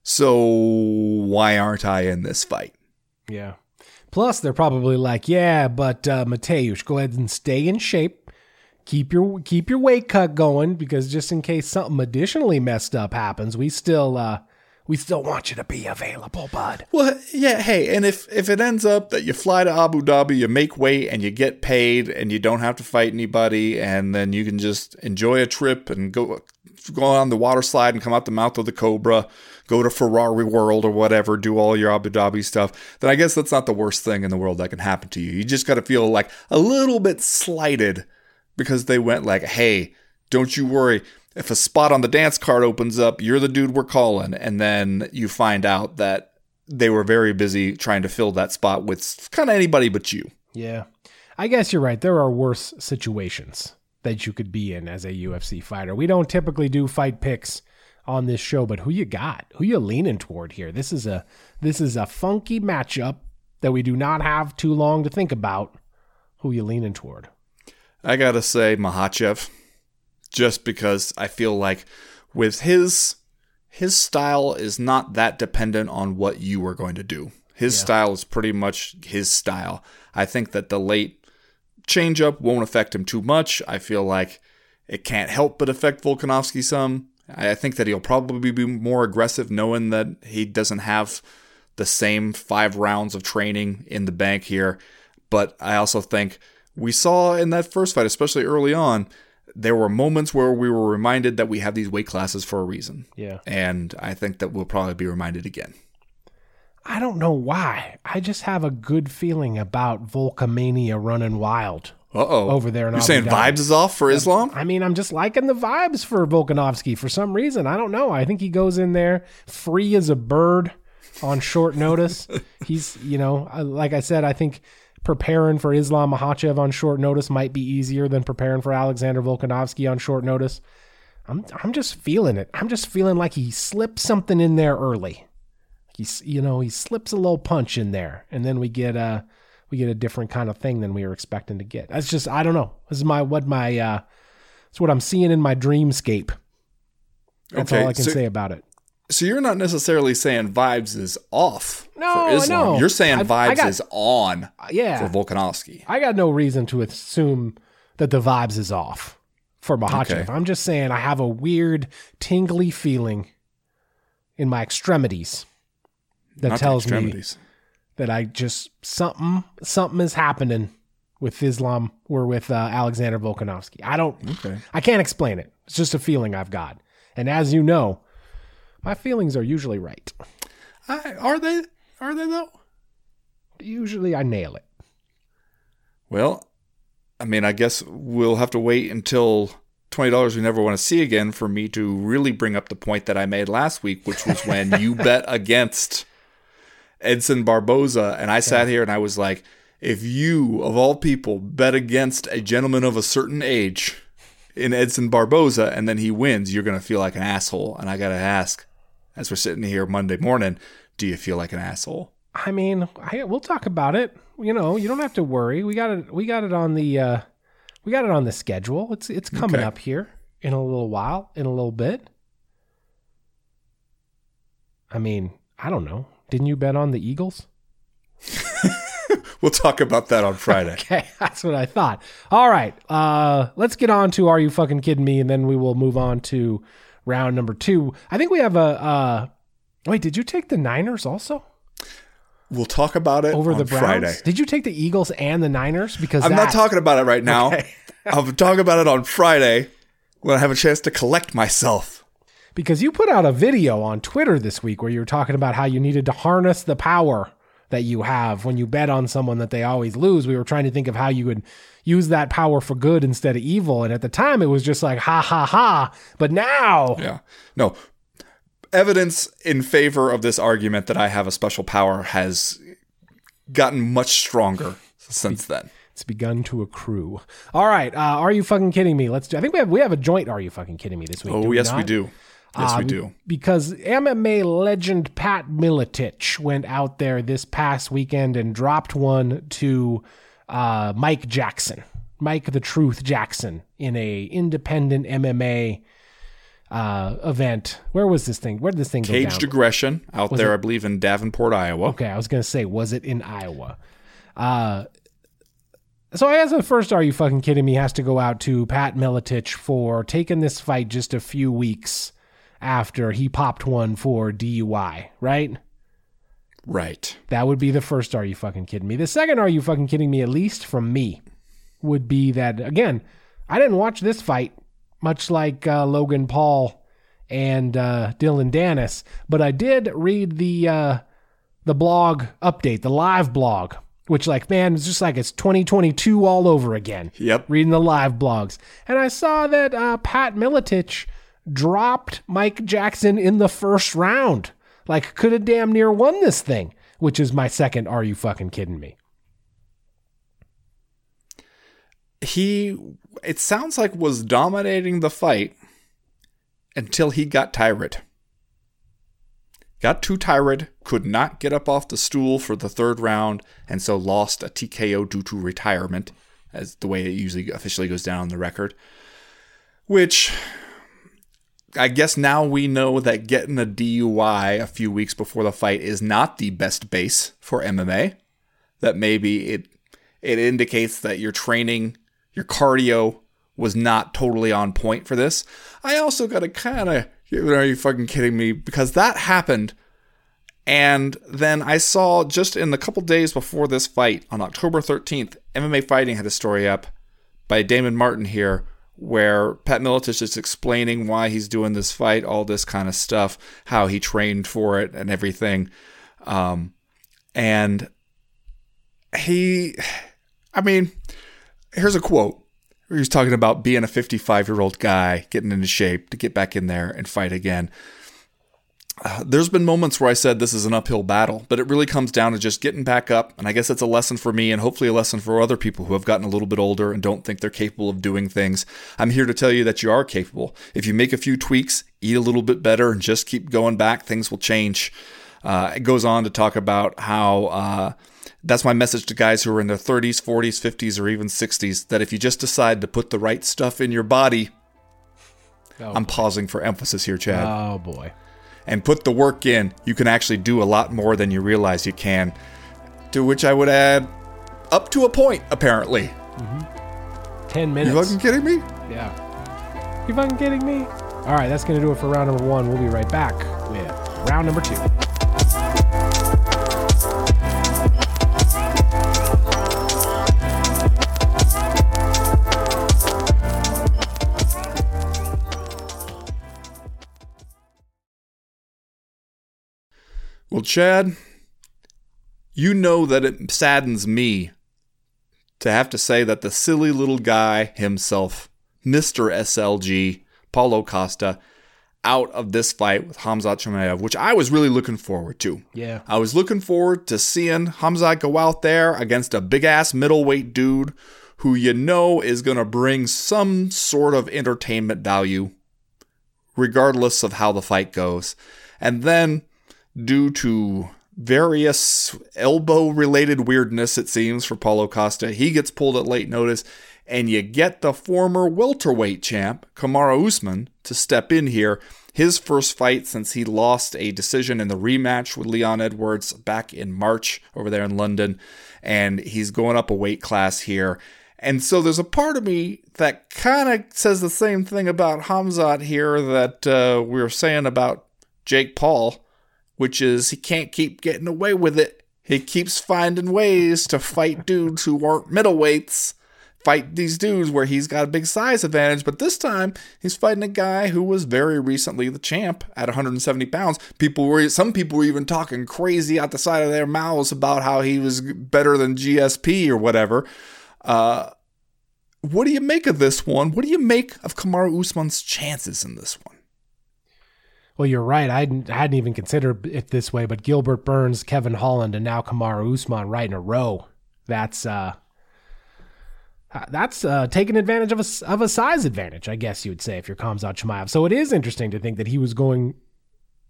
So why aren't I in this fight? Yeah. Plus, they're probably like, yeah, but uh, Mateusz, go ahead and stay in shape keep your keep your weight cut going because just in case something additionally messed up happens, we still uh we still want you to be available, bud. Well, yeah, hey, and if if it ends up that you fly to Abu Dhabi, you make weight and you get paid and you don't have to fight anybody and then you can just enjoy a trip and go go on the water slide and come out the mouth of the Cobra, go to Ferrari World or whatever, do all your Abu Dhabi stuff, then I guess that's not the worst thing in the world that can happen to you. You just got to feel like a little bit slighted because they went like, "Hey, don't you worry. If a spot on the dance card opens up, you're the dude we're calling." And then you find out that they were very busy trying to fill that spot with kind of anybody but you. Yeah. I guess you're right. There are worse situations that you could be in as a UFC fighter. We don't typically do fight picks on this show, but who you got? Who you leaning toward here? This is a this is a funky matchup that we do not have too long to think about. Who you leaning toward? I gotta say Makhachev, just because I feel like with his his style is not that dependent on what you are going to do. His yeah. style is pretty much his style. I think that the late changeup won't affect him too much. I feel like it can't help but affect Volkanovski some. I think that he'll probably be more aggressive knowing that he doesn't have the same five rounds of training in the bank here. But I also think we saw in that first fight, especially early on, there were moments where we were reminded that we have these weight classes for a reason. Yeah. And I think that we'll probably be reminded again. I don't know why. I just have a good feeling about Volkamania running wild. Uh-oh. Over there in You're saying vibes is off for Islam? I mean, I'm just liking the vibes for Volkanovski for some reason. I don't know. I think he goes in there free as a bird on short notice. He's, you know, uh, like I said, I think preparing for Islam Makhachev on short notice might be easier than preparing for Alexander Volkanovski on short notice. I'm I'm just feeling it. I'm just feeling like he slipped something in there early. He's you know he slips a little punch in there, and then we get a we get a different kind of thing than we were expecting to get. That's just I don't know. This is my what my uh, it's what I'm seeing in my dreamscape. That's okay, all I can so, say about it. So you're not necessarily saying vibes is off no, for Islam. No. You're saying vibes got, is on yeah. for Volkanovski. I got no reason to assume that the vibes is off for Makhachev. Okay. I'm just saying I have a weird tingly feeling in my extremities that not tells me that I just something something is happening with Islam or with uh, Alexander Volkanovski. I don't okay. I can't explain it. It's just a feeling I've got. And as you know, my feelings are usually right. I, are they? Are they though? Usually I nail it. Well, I mean, I guess we'll have to wait until $20 we never want to see again for me to really bring up the point that I made last week, which was when you bet against Edson Barboza. And I sat here and I was like, if you, of all people, bet against a gentleman of a certain age in Edson Barboza and then he wins, you're going to feel like an asshole. And I got to ask, as we're sitting here Monday morning, do you feel like an asshole? I mean, I, we'll talk about it. You know, you don't have to worry. We got it. We got it on the. Uh, we got it on the schedule. It's it's coming Okay. up here in a little while, in a little bit. I mean, I don't know. Didn't you bet on the Eagles? We'll talk about that on Friday. Okay, that's what I thought. All right, uh, let's get on to Are You Fucking Kidding Me? And then we will move on to round number two. I think we have a. Uh, wait, did you take the Niners also We'll talk about it over on the Browns? Friday. Did you take the Eagles and the Niners? Because I'm not talking about it right now. Okay. I'm talking about it on Friday when I have a chance to collect myself. because you put out a video on Twitter this week where you were talking about how you needed to harness the power that you have when you bet on someone that they always lose. We were trying to think of how you would use that power for good instead of evil. And at the time, it was just like, ha ha ha. But now, Yeah. No. Evidence in favor of this argument that I have a special power has gotten much stronger since then. it's begun to accrue. All right. Uh, are you fucking kidding me? Let's do, I think we have, we have a joint. Are you fucking kidding me this week? Oh, do yes, we do. Yes, we Um, do. Because MMA legend Pat Miletich went out there this past weekend and dropped one to uh, Mike Jackson, Mike the Truth Jackson, in a independent MMA uh, event. Where was this thing? Where did this thing go Caged aggression out there, I believe, in Davenport, Iowa. Okay, I was gonna say, was it in Iowa? Uh, so I guess the first "Are you fucking kidding me?" has to go out to Pat Miletich for taking this fight just a few weeks after he popped one for DUI. Right? Right. That would be the first "Are you fucking kidding me?" The second "Are you fucking kidding me?" At least from me, would be that again. I didn't watch this fight, much like uh, Logan Paul and uh, Dylan Danis, but I did read the uh, the blog update, the live blog, which like man, it's just like it's 2022 all over again. Yep. Reading the live blogs, and I saw that uh, Pat Miletich dropped Mike Jackson in the first round. Like could have damn near won this thing, which is my second. Are you fucking kidding me? He, it sounds like, was dominating the fight until he got tired. Got too tired, could not get up off the stool for the third round, and so lost a TKO due to retirement, as the way it usually officially goes down on the record. Which I guess now we know that getting a DUI a few weeks before the fight is not the best base for MMA. That maybe it it indicates that your training, your cardio was not totally on point for this. I also got to kind of are you fucking kidding me because that happened and then I saw just in the couple days before this fight on October 13th, MMA Fighting had a story up by Damon Martin here where Pat Miletich is explaining why he's doing this fight, all this kind of stuff, how he trained for it and everything. Um, and he, I mean, here's a quote. He was talking about being a 55 year old guy, getting into shape to get back in there and fight again. Uh, there's been moments where I said this is an uphill battle, but it really comes down to just getting back up. And I guess it's a lesson for me and hopefully a lesson for other people who have gotten a little bit older and don't think they're capable of doing things. I'm here to tell you that you are capable. If you make a few tweaks, eat a little bit better, and just keep going back, things will change. Uh, it goes on to talk about how uh, that's my message to guys who are in their 30s, 40s, 50s, or even 60s that if you just decide to put the right stuff in your body, I'm pausing for emphasis here, Chad Oh boy. And put the work in, you can actually do a lot more than you realize you can. To which I would add, up to a point, apparently. Mm-hmm. Ten minutes. You fucking kidding me? Yeah. You fucking kidding me? All right, that's going to do it for round number one. We'll be right back with round number two. Well, Chad, you know that it saddens me to have to say that the silly little guy himself, Mr. SLG, Paulo Costa, out of this fight with Khamzat Chimaev, which I was really looking forward to. Yeah. I was looking forward to seeing Khamzat go out there against a big ass middleweight dude who you know is going to bring some sort of entertainment value, regardless of how the fight goes. And then, due to various elbow related weirdness, it seems, for Paulo Costa, he gets pulled at late notice. And you get the former welterweight champ, Kamaru Usman, to step in here. His first fight since he lost a decision in the rematch with Leon Edwards back in March over there in London. And he's going up a weight class here. And so there's a part of me that kind of says the same thing about Khamzat here that uh, we were saying about Jake Paul, which is he can't keep getting away with it. He keeps finding ways to fight dudes who aren't middleweights, fight these dudes where he's got a big size advantage. But this time he's fighting a guy who was very recently the champ at 170 pounds. People were some people were even talking crazy out the side of their mouths about how he was better than GSP or whatever. Uh, what do you make of this one? What do you make of Kamaru Usman's chances in this one? Well, you're right. I hadn't, hadn't even considered it this way, but Gilbert Burns, Kevin Holland, and now Kamaru Usman right in a row. That's uh, that's uh, taking advantage of a, of a size advantage, I guess you would say, if you're Khamzat Chimaev. So it is interesting to think that he was going,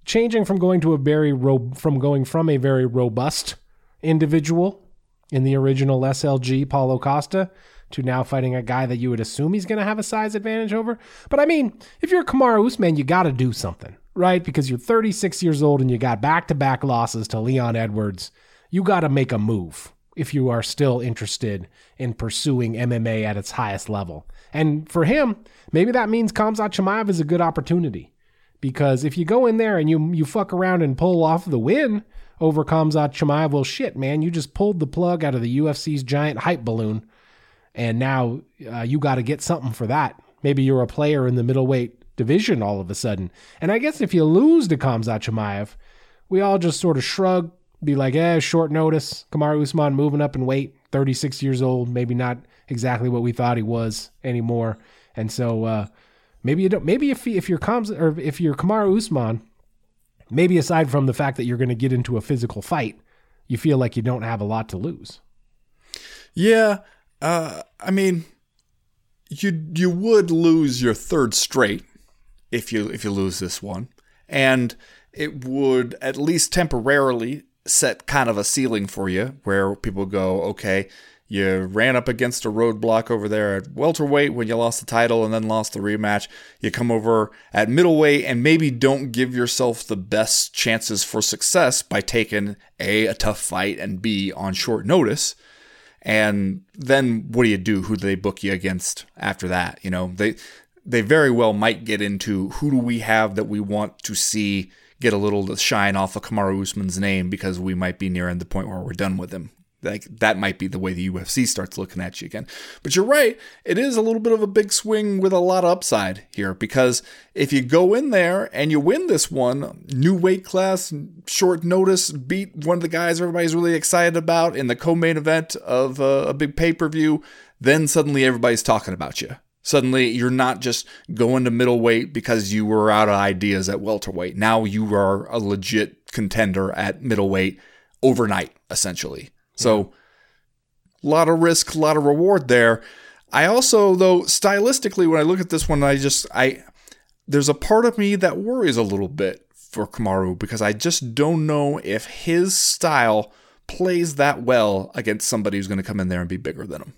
changing from going to a very ro- from going from a very robust individual in the original SLG Paulo Costa to now fighting a guy that you would assume he's going to have a size advantage over. But I mean, if you're Kamaru Usman, you got to do something, right? Because you're 36 years old and you got back to back losses to Leon Edwards. You got to make a move if you are still interested in pursuing MMA at its highest level. And for him, maybe that means Khamzat Chimaev is a good opportunity. Because if you go in there and you you fuck around and pull off the win over Khamzat Chimaev, well, shit, man, you just pulled the plug out of the UFC's giant hype balloon, and now uh, you got to get something for that. Maybe you're a player in the middleweight division all of a sudden. And I guess if you lose to Khamzat Chimaev, we all just sort of shrug, be like, eh, short notice. Kamaru Usman moving up in weight, 36 years old, maybe not exactly what we thought he was anymore. And so uh, maybe you don't. Maybe if if you're Kams or if you're Kamaru Usman, maybe aside from the fact that you're going to get into a physical fight, you feel like you don't have a lot to lose. Yeah, uh, I mean, you you would lose your third straight if you if you lose this one, and it would at least temporarily set kind of a ceiling for you where people go, okay, you ran up against a roadblock over there at welterweight when you lost the title and then lost the rematch. You come over at middleweight and maybe don't give yourself the best chances for success by taking A, a tough fight, and B, on short notice. And then what do you do? Who do they book you against after that? You know, they they very well might get into who do we have that we want to see get a little shine off of Kamaru Usman's name because we might be nearing the point where we're done with him. Like that might be the way the UFC starts looking at you again. But you're right, it is a little bit of a big swing with a lot of upside here because if you go in there and you win this one, new weight class, short notice, beat one of the guys everybody's really excited about in the co-main event of a, a big pay-per-view, then suddenly everybody's talking about you. Suddenly, you're not just going to middleweight because you were out of ideas at welterweight. Now you are a legit contender at middleweight overnight, essentially. So, a lot of risk, a lot of reward there. I also, though, stylistically, when I look at this one, I just, I, there's a part of me that worries a little bit for Kamaru because I just don't know if his style plays that well against somebody who's going to come in there and be bigger than him.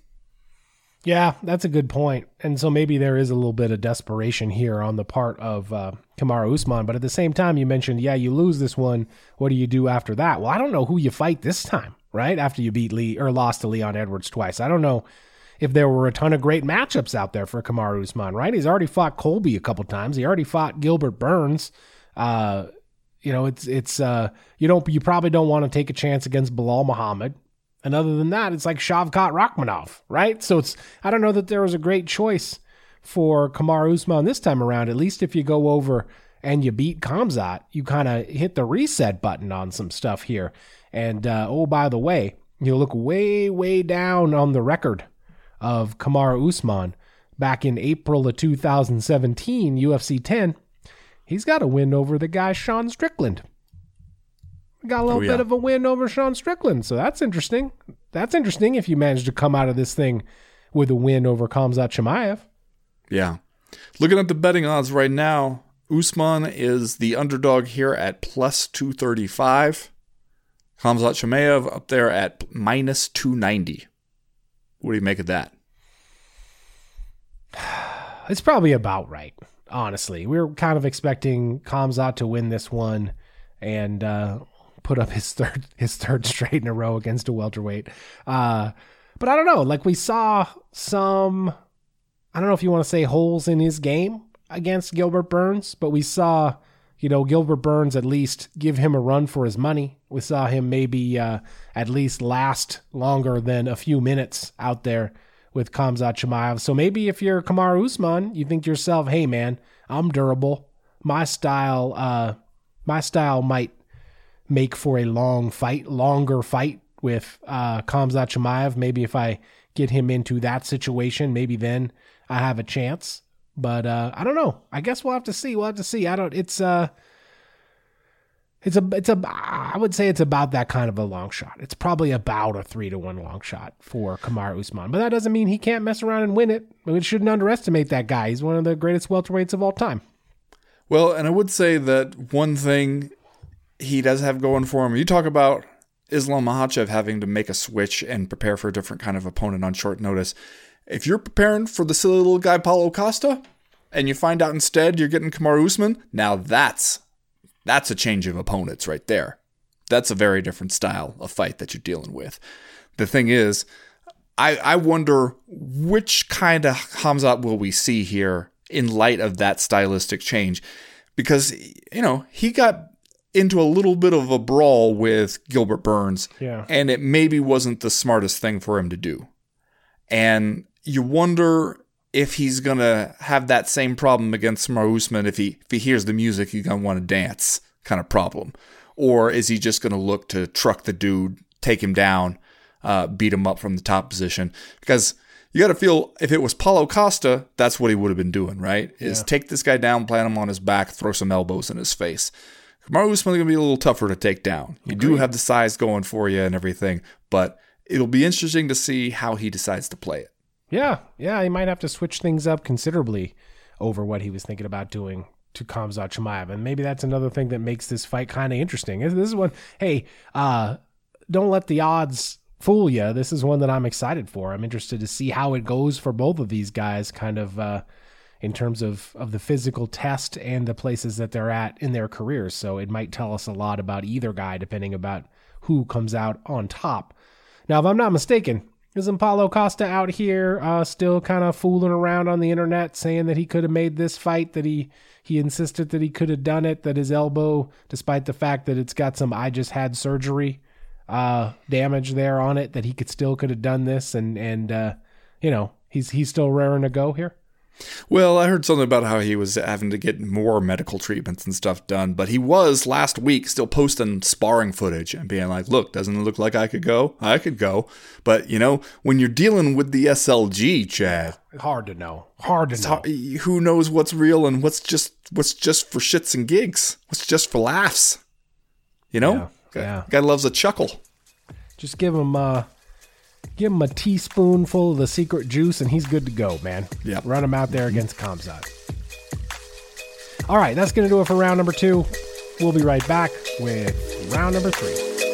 Yeah, that's a good point. And so maybe there is a little bit of desperation here on the part of uh, Kamaru Usman. But at the same time, you mentioned, yeah, you lose this one. What do you do after that? Well, I don't know who you fight this time, right? After you beat Lee or lost to Leon Edwards twice. I don't know if there were a ton of great matchups out there for Kamaru Usman, right? He's already fought Colby a couple times. He already fought Gilbert Burns. Uh, you know, it's it's uh, you don't you probably don't want to take a chance against Belal Muhammad. And other than that, it's like Shavkat Rakhmonov, right? So it's I don't know that there was a great choice for Kamaru Usman this time around. At least if you go over and you beat Khamzat, you kind of hit the reset button on some stuff here. And uh, oh, by the way, you look way way down on the record of Kamaru Usman back in April of 2017, UFC 10, he's got a win over the guy Sean Strickland. Got a little Oh, yeah. bit of a win over Sean Strickland, so that's interesting. That's interesting if you manage to come out of this thing with a win over Khamzat Chimaev. Yeah. Looking at the betting odds right now, Usman is the underdog here at plus 235. Khamzat Chimaev up there at minus 290. What do you make of that? It's probably about right, honestly. We were kind of expecting Khamzat to win this one and uh, put up his third his third straight in a row against a welterweight. Uh, but I don't know. Like we saw some, I don't know if you want to say holes in his game against Gilbert Burns, but we saw, you know, Gilbert Burns at least give him a run for his money. We saw him maybe uh, at least last longer than a few minutes out there with Khamzat Chimaev. So maybe if you're Kamaru Usman, you think to yourself, "Hey man, I'm durable. My style, uh, my style might make for a long fight, longer fight with uh, Khamzat Chimaev. Maybe if I get him into that situation, maybe then I have a chance. But uh, I don't know. I guess we'll have to see. We'll have to see. I don't. It's uh, it's a it's a I would say it's about that kind of a long shot. It's probably about a three to one long shot for Kamaru Usman, but that doesn't mean he can't mess around and win it. We shouldn't underestimate that guy. He's one of the greatest welterweights of all time. Well, and I would say that one thing he does have going for him, you talk about Islam Makhachev having to make a switch and prepare for a different kind of opponent on short notice. If you're preparing for the silly little guy Paulo Costa, and you find out instead you're getting Kamaru Usman, now that's that's a change of opponents right there. That's a very different style of fight that you're dealing with. The thing is, I I wonder which kind of Khamzat will we see here in light of that stylistic change, because you know he got into a little bit of a brawl with Gilbert Burns, Yeah. and it maybe wasn't the smartest thing for him to do. And you wonder if he's gonna have that same problem against Kamaru Usman if he if he hears the music he's gonna want to dance kind of problem, or is he just gonna look to truck the dude, take him down, uh, beat him up from the top position? Because you got to feel if it was Paulo Costa, that's what he would have been doing, right? Is take this guy down, plant him on his back, throw some elbows in his face. Kamaru Usman's gonna be a little tougher to take down. You do have the size going for you and everything, but it'll be interesting to see how he decides to play it. Yeah, yeah, he might have to switch things up considerably over what he was thinking about doing to Khamzat Chimaev, and maybe that's another thing that makes this fight kind of interesting. This is one. Hey, uh, don't let the odds fool you. This is one that I'm excited for. I'm interested to see how it goes for both of these guys, kind of uh, in terms of of the physical test and the places that they're at in their careers. So it might tell us a lot about either guy, depending about who comes out on top. Now, if I'm not mistaken, isn't Paulo Costa out here uh, still kind of fooling around on the internet, saying that he could have made this fight, that he he insisted that he could have done it, that his elbow, despite the fact that it's got some I just had surgery uh, damage there on it, that he could still could have done this, and and uh, you know he's he's still raring to go here. Well, I heard something about how he was having to get more medical treatments and stuff done, but he was last week still posting sparring footage and being like, "Look, doesn't it look like I could go? I could go." But you know, when you're dealing with the SLG, Chad, Hard to know. Hard to know. hard- who knows what's real and what's just what's just for shits and gigs, what's just for laughs. You know, Yeah, guy, yeah. guy loves a chuckle. Just give him uh give him a teaspoonful of the secret juice and he's good to go, man. Yep. Run him out there against Khamzat. All right, that's going to do it for round number 2. We'll be right back with round number 3.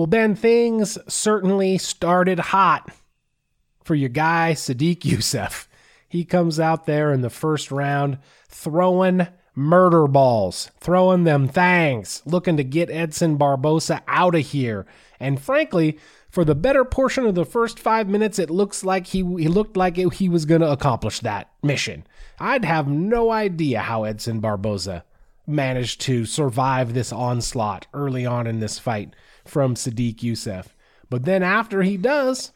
Well, Ben, things certainly started hot for your guy, Sodiq Yusuff. He comes out there in the first round throwing murder balls, throwing them thangs, looking to get Edson Barboza out of here. And frankly, for the better portion of the first five minutes, it looks like he, he looked like it, he was going to accomplish that mission. I'd have no idea how Edson Barboza managed to survive this onslaught early on in this fight from Sodiq Yusuff. But then after he does,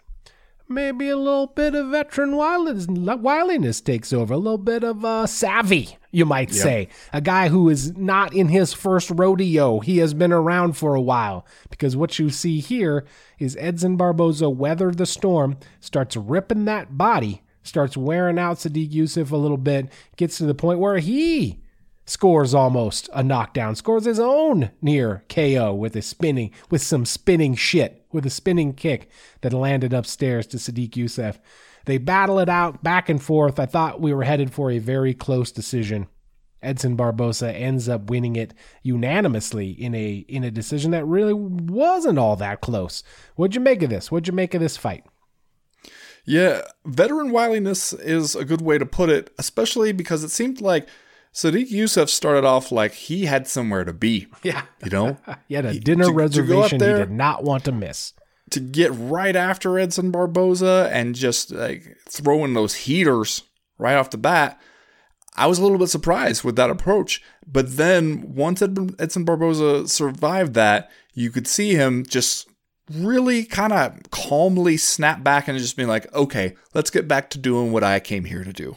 maybe a little bit of veteran wiliness, takes over, a little bit of uh, savvy, you might say. A guy who is not in his first rodeo. He has been around for a while. Because what you see here is Edson Barboza weathered the storm, starts ripping that body, starts wearing out Sodiq Yusuff a little bit, gets to the point where he scores almost a knockdown, scores his own near KO with a spinning, with some spinning shit, with a spinning kick that landed upstairs to Sodiq Yusuff. They battle it out back and forth. I thought we were headed for a very close decision. Edson Barboza ends up winning it unanimously in a in a decision that really wasn't all that close. What'd you make of this? What'd you make of this fight? Yeah, veteran wiliness is a good way to put it, especially because it seemed like Sodiq Yusuff started off like he had somewhere to be. Yeah. You know? He had a He- dinner to- to go out reservation he did not want to miss. to get right after Edson Barboza and just like throwing those heaters right off the bat, I was a little bit surprised with that approach. But then once Edson Barboza survived that, you could see him just really kind of calmly snap back and just being like, okay, let's get back to doing what I came here to do.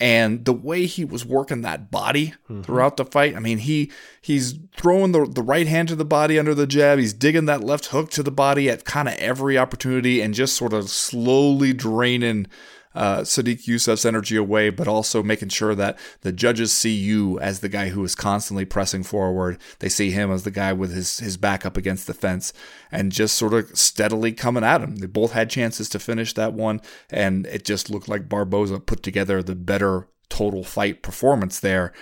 And the way he was working that body mm-hmm. throughout the fight, I mean, he he's throwing the, the right hand to the body under the jab. He's digging that left hook to the body at kind of every opportunity and just sort of slowly draining uh, Sodiq Yusuff's energy away, but also making sure that the judges see you as the guy who is constantly pressing forward. They see him as the guy with his, his back up against the fence and just sort of steadily coming at him. They both had chances to finish that one, and it just looked like Barboza put together the better total fight performance there.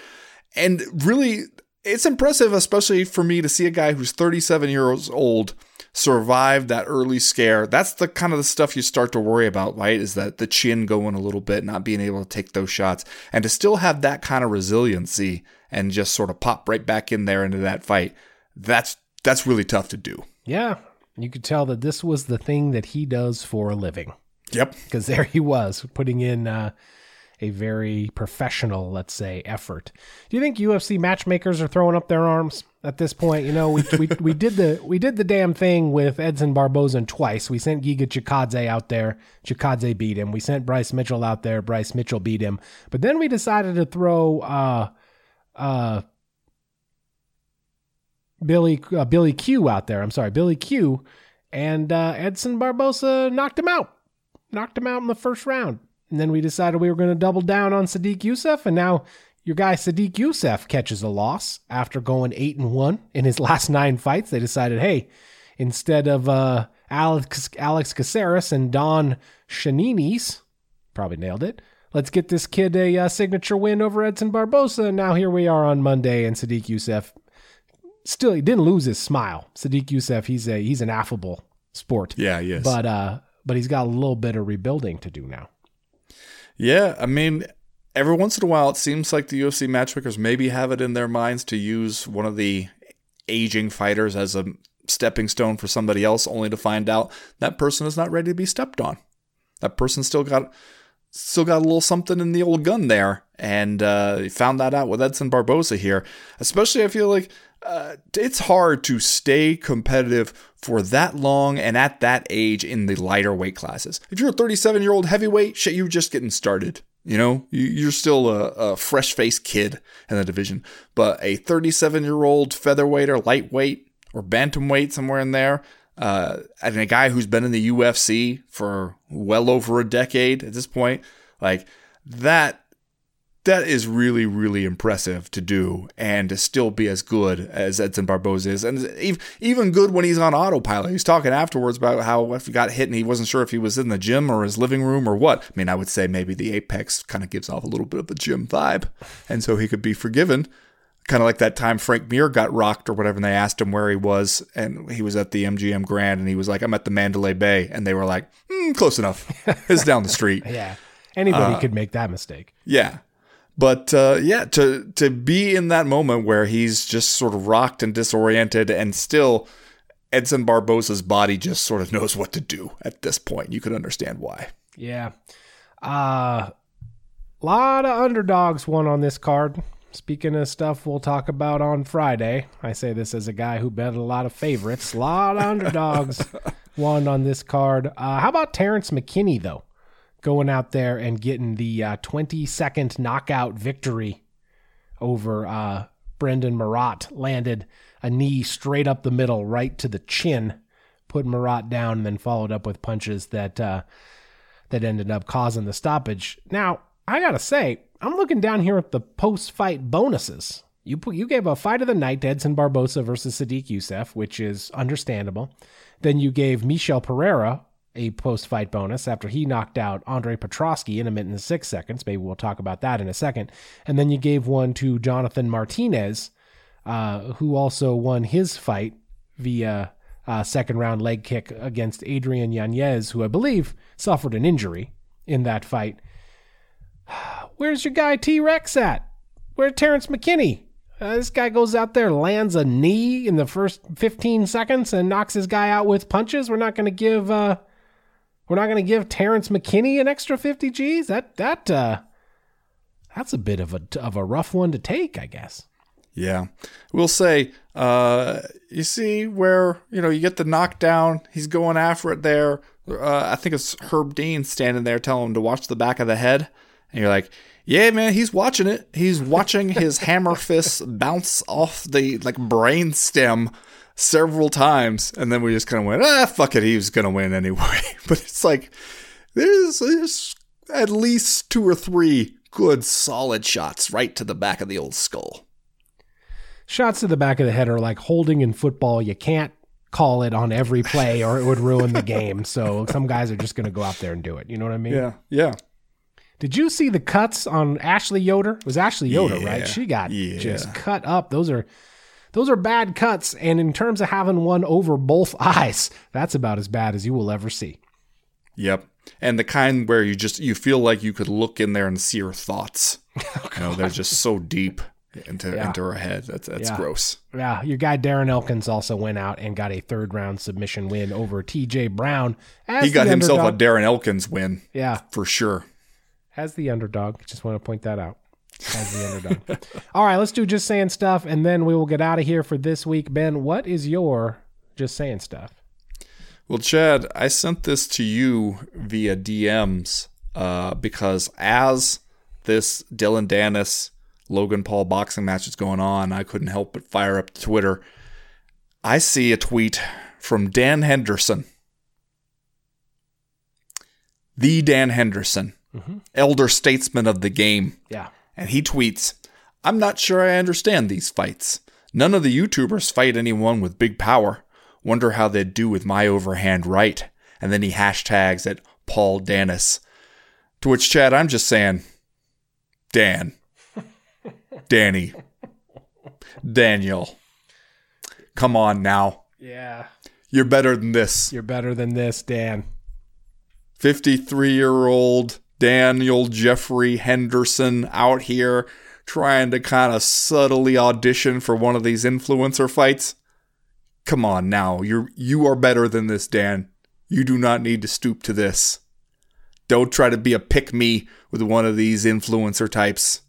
And really, it's impressive, especially for me, to see a guy who's 37 years old survive that early scare. That's the kind of the stuff you start to worry about, right? Is that the chin going a little bit, not being able to take those shots, and to still have that kind of resiliency and just sort of pop right back in there into that fight. That's that's really tough to do. Yeah. You could tell that this was the thing that he does for a living. Yep. because there he was putting in uh, a very professional, let's say, effort. Do you think UFC matchmakers are throwing up their arms at this point? You know, we we, we did the we did the damn thing with Edson Barboza twice. We sent Giga Chikadze out there. Chikadze beat him. We sent Bryce Mitchell out there. Bryce Mitchell beat him. But then we decided to throw uh uh Billy uh, Billy Q out there. I'm sorry, Billy Q, and uh, Edson Barboza knocked him out knocked him out in the first round. And then we decided we were going to double down on Sodiq Yusuff, and now your guy Sodiq Yusuff catches a loss after going eight and one in his last nine fights. They decided, hey, instead of uh, Alex Alex Caceres and Don Shainis, probably nailed it. Let's get this kid a uh, signature win over Edson Barboza. And now here we are on Monday, and Sodiq Yusuff still he didn't lose his smile. Sodiq Yusuff, he's a he's an affable sport. Yeah, he is. But uh but he's got a little bit of rebuilding to do now. Yeah, I mean, every once in a while, it seems like the UFC matchmakers maybe have it in their minds to use one of the aging fighters as a stepping stone for somebody else, only to find out that person is not ready to be stepped on. That person still got still got a little something in the old gun there, and uh, found that out with Edson Barboza here. Especially, I feel like uh, it's hard to stay competitive for that long and at that age in the lighter weight classes. If you're a 37 year old heavyweight, shit, you're just getting started. You know, You- you're still a, a fresh faced kid in the division. But a 37 year old featherweight or lightweight or bantamweight somewhere in there, uh, and a guy who's been in the UFC for well over a decade at this point, like that that is really, really impressive to do and to still be as good as Edson Barboza is. And ev- even good when he's on autopilot. He's talking afterwards about how if he got hit and he wasn't sure if he was in the gym or his living room or what. I mean, I would say maybe the Apex kind of gives off a little bit of a gym vibe. And so he could be forgiven. Kind of like that time Frank Mir got rocked or whatever, and they asked him where he was, and he was at the MGM Grand, and he was like, "I'm at the Mandalay Bay," and they were like, mm, "Close enough. it's down the street." Yeah. Anybody could make that mistake. Yeah. But uh, yeah, to to be in that moment where he's just sort of rocked and disoriented, and still Edson Barboza's body just sort of knows what to do at this point. You could understand why. Yeah. Uh lot of underdogs won on this card. Speaking of stuff we'll talk about on Friday, I say this as a guy who bet a lot of favorites. A lot of underdogs won on this card. Uh, how about Terrance McKinney though, going out there and getting the uh, 20 second knockout victory over uh, Brendan Marotte. Landed a knee straight up the middle, right to the chin, put Marotte down, and then followed up with punches that uh, that ended up causing the stoppage. Now I gotta say, I'm looking down here at the post fight bonuses. You put, you gave a fight of the night to Edson Barboza versus Sodiq Yusuff, which is understandable. Then you gave Michel Pereira a post fight bonus after he knocked out Andre Petroski in a minute and six seconds. Maybe we'll talk about that in a second. And then you gave one to Jonathan Martinez, uh, who also won his fight via uh, second round leg kick against Adrian Yanez, who I believe suffered an injury in that fight. Where's your guy T Rex at? Where's Terrance McKinney? Uh, this guy goes out there, lands a knee in the first 15 seconds, and knocks his guy out with punches. We're not going to give uh, we're not going to give Terrance McKinney an extra 50 G's. That that uh, that's a bit of a of a rough one to take, I guess. Yeah, we'll say. Uh, you see where you know you get the knockdown. He's going after it there. Uh, I think it's Herb Dean standing there telling him to watch the back of the head, and you're like, yeah, man, he's watching it. He's watching his hammer fist bounce off the like brain stem several times, and then we just kind of went, ah, fuck it, he was gonna win anyway. but it's like there's, there's at least two or three good solid shots right to the back of the old skull. Shots to the back of the head are like holding in football. You can't call it on every play or it would ruin the game. So some guys are just going to go out there and do it. You know what I mean? Yeah, yeah. Did you see the cuts on Ashley Yoder? It was Ashley Yoder, Yeah, right? She got yeah. just cut up. Those are those are bad cuts. And in terms of having one over both eyes, that's about as bad as you will ever see. Yep. And the kind where you just you feel like you could look in there and see her thoughts. you know, they're just so deep into Yeah. into her head. That's that's Yeah. gross. Yeah, your guy Darren Elkins also went out and got a third round submission win over TJ Brown. He got himself underdog. a Darren Elkins win Yeah, for sure. as the underdog. Just want to point that out. As the underdog. All right, let's do just saying stuff, and then we will get out of here for this week. Ben, what is your just saying stuff? Well, Chad, I sent this to you via DMs uh, because as this Dylan Danis Logan Paul boxing match is going on, I couldn't help but fire up Twitter. I see a tweet from Dan Henderson, the Dan Henderson, elder statesman of the game. Yeah. And he tweets, I'm not sure I understand these fights. None of the YouTubers fight anyone with big power. Wonder how they'd do with my overhand right. And then he hashtags at Paul Danis. To which, Chad, I'm just saying, Dan, Danny, Daniel, come on now. Yeah. You're better than this. You're better than this, Dan. 53 year old Daniel Jeffrey Henderson out here trying to kind of subtly audition for one of these influencer fights. Come on now, you're you are better than this, Dan. You do not need to stoop to this. Don't try to be a pick me with one of these influencer types.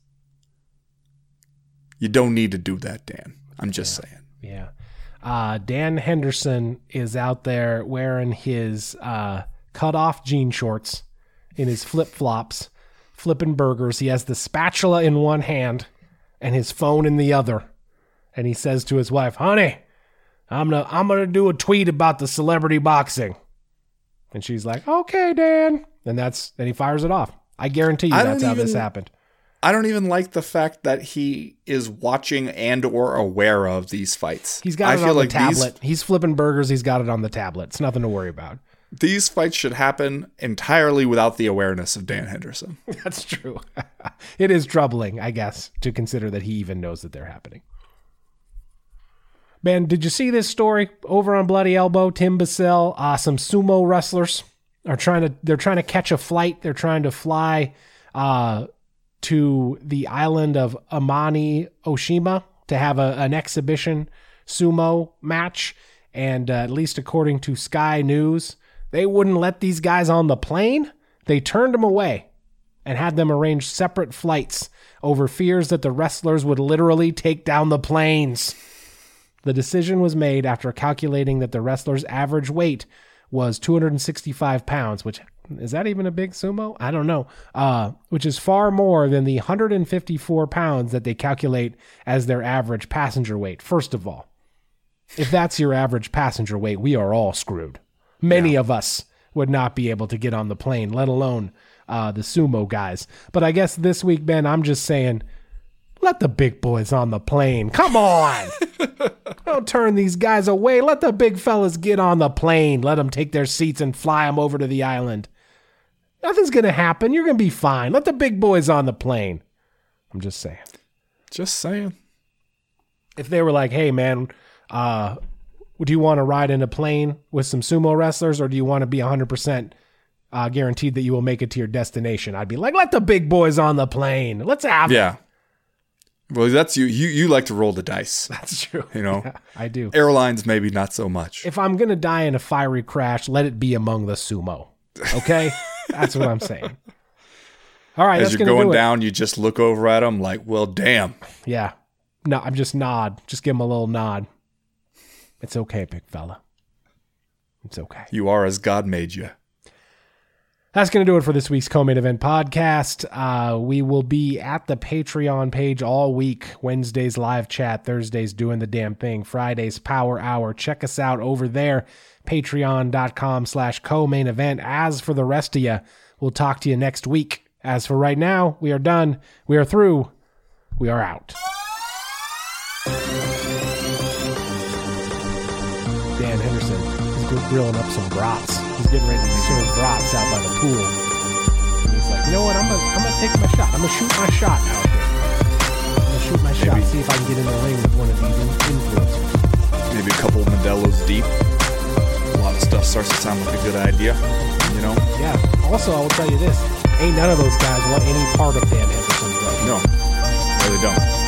You don't need to do that, Dan. I'm just saying. Yeah. Uh, Dan Henderson is out there wearing his uh, cut off jean shorts in his flip flops, flipping burgers. He has the spatula in one hand and his phone in the other. And he says to his wife, Honey, I'm gonna I'm gonna do a tweet about the celebrity boxing. And she's like, Okay, Dan. And that's and he fires it off. I guarantee you I that's how this happened. I don't even like the fact that he is watching and or aware of these fights. He's got I it feel on like the tablet. He's flipping burgers. He's got it on the tablet. It's nothing to worry about. These, fights should happen entirely without the awareness of Dan Henderson. That's true. it is troubling, I guess, to consider that he even knows that they're happening. Man, did you see this story over on Bloody Elbow? Tim Bissell, uh, some sumo wrestlers are trying to they're trying to catch a flight. They're trying to fly uh, to the island of Amami Oshima to have a, an exhibition sumo match. And uh, at least according to Sky News, they wouldn't let these guys on the plane. They turned them away and had them arrange separate flights over fears that the wrestlers would literally take down the planes. The decision was made after calculating that the wrestlers' average weight was 265 pounds, which is that even a big sumo? I don't know. Uh, which is far more than the 154 pounds that they calculate as their average passenger weight. First of all, if that's your average passenger weight, we are all screwed. Many of us would not be able to get on the plane, let alone uh, the sumo guys. But I guess this week, Ben, I'm just saying, let the big boys on the plane. Come on. Don't turn these guys away. Let the big fellas get on the plane. Let them take their seats and fly them over to the island. Nothing's going to happen. You're going to be fine. Let the big boys on the plane. I'm just saying. Just saying. If they were like, hey, man, uh, do you want to ride in a plane with some sumo wrestlers or do you want to be 100% uh, guaranteed that you will make it to your destination? I'd be like, let the big boys on the plane. Let's have it. Yeah. Well, that's you. You you like to roll the dice. That's true. You know? Yeah, I do. Airlines maybe not so much. If I'm going to die in a fiery crash, let it be among the sumo. Okay? that's what I'm saying. All right, As that's you're going do it. down, you just look over at them like, well, damn. Yeah. No, I'm just nod. Just give him a little nod. It's okay, big fella. It's okay. You are as God made you. That's going to do it for this week's co-main event podcast. Uh, we will be at the Patreon page all week. Wednesdays live chat, Thursdays doing the damn thing, Fridays power hour. Check us out over there, patreon.com slash co-main event. As for the rest of you, we'll talk to you next week. As for right now, we are done. We are through. We are out. Grilling up some brats. He's getting ready to serve brats out by the pool. And he's like, you know what? I'm gonna, I'm gonna take my shot. I'm gonna shoot my shot out here. I'm gonna shoot my shot. See if I can get in the ring with one of these in- influencers. Maybe a couple of Modelo's deep. A lot of stuff starts to sound like a good idea. You know? Yeah. Also, I will tell you this: ain't none of those guys want any part of Dan Henderson's right. No, really don't.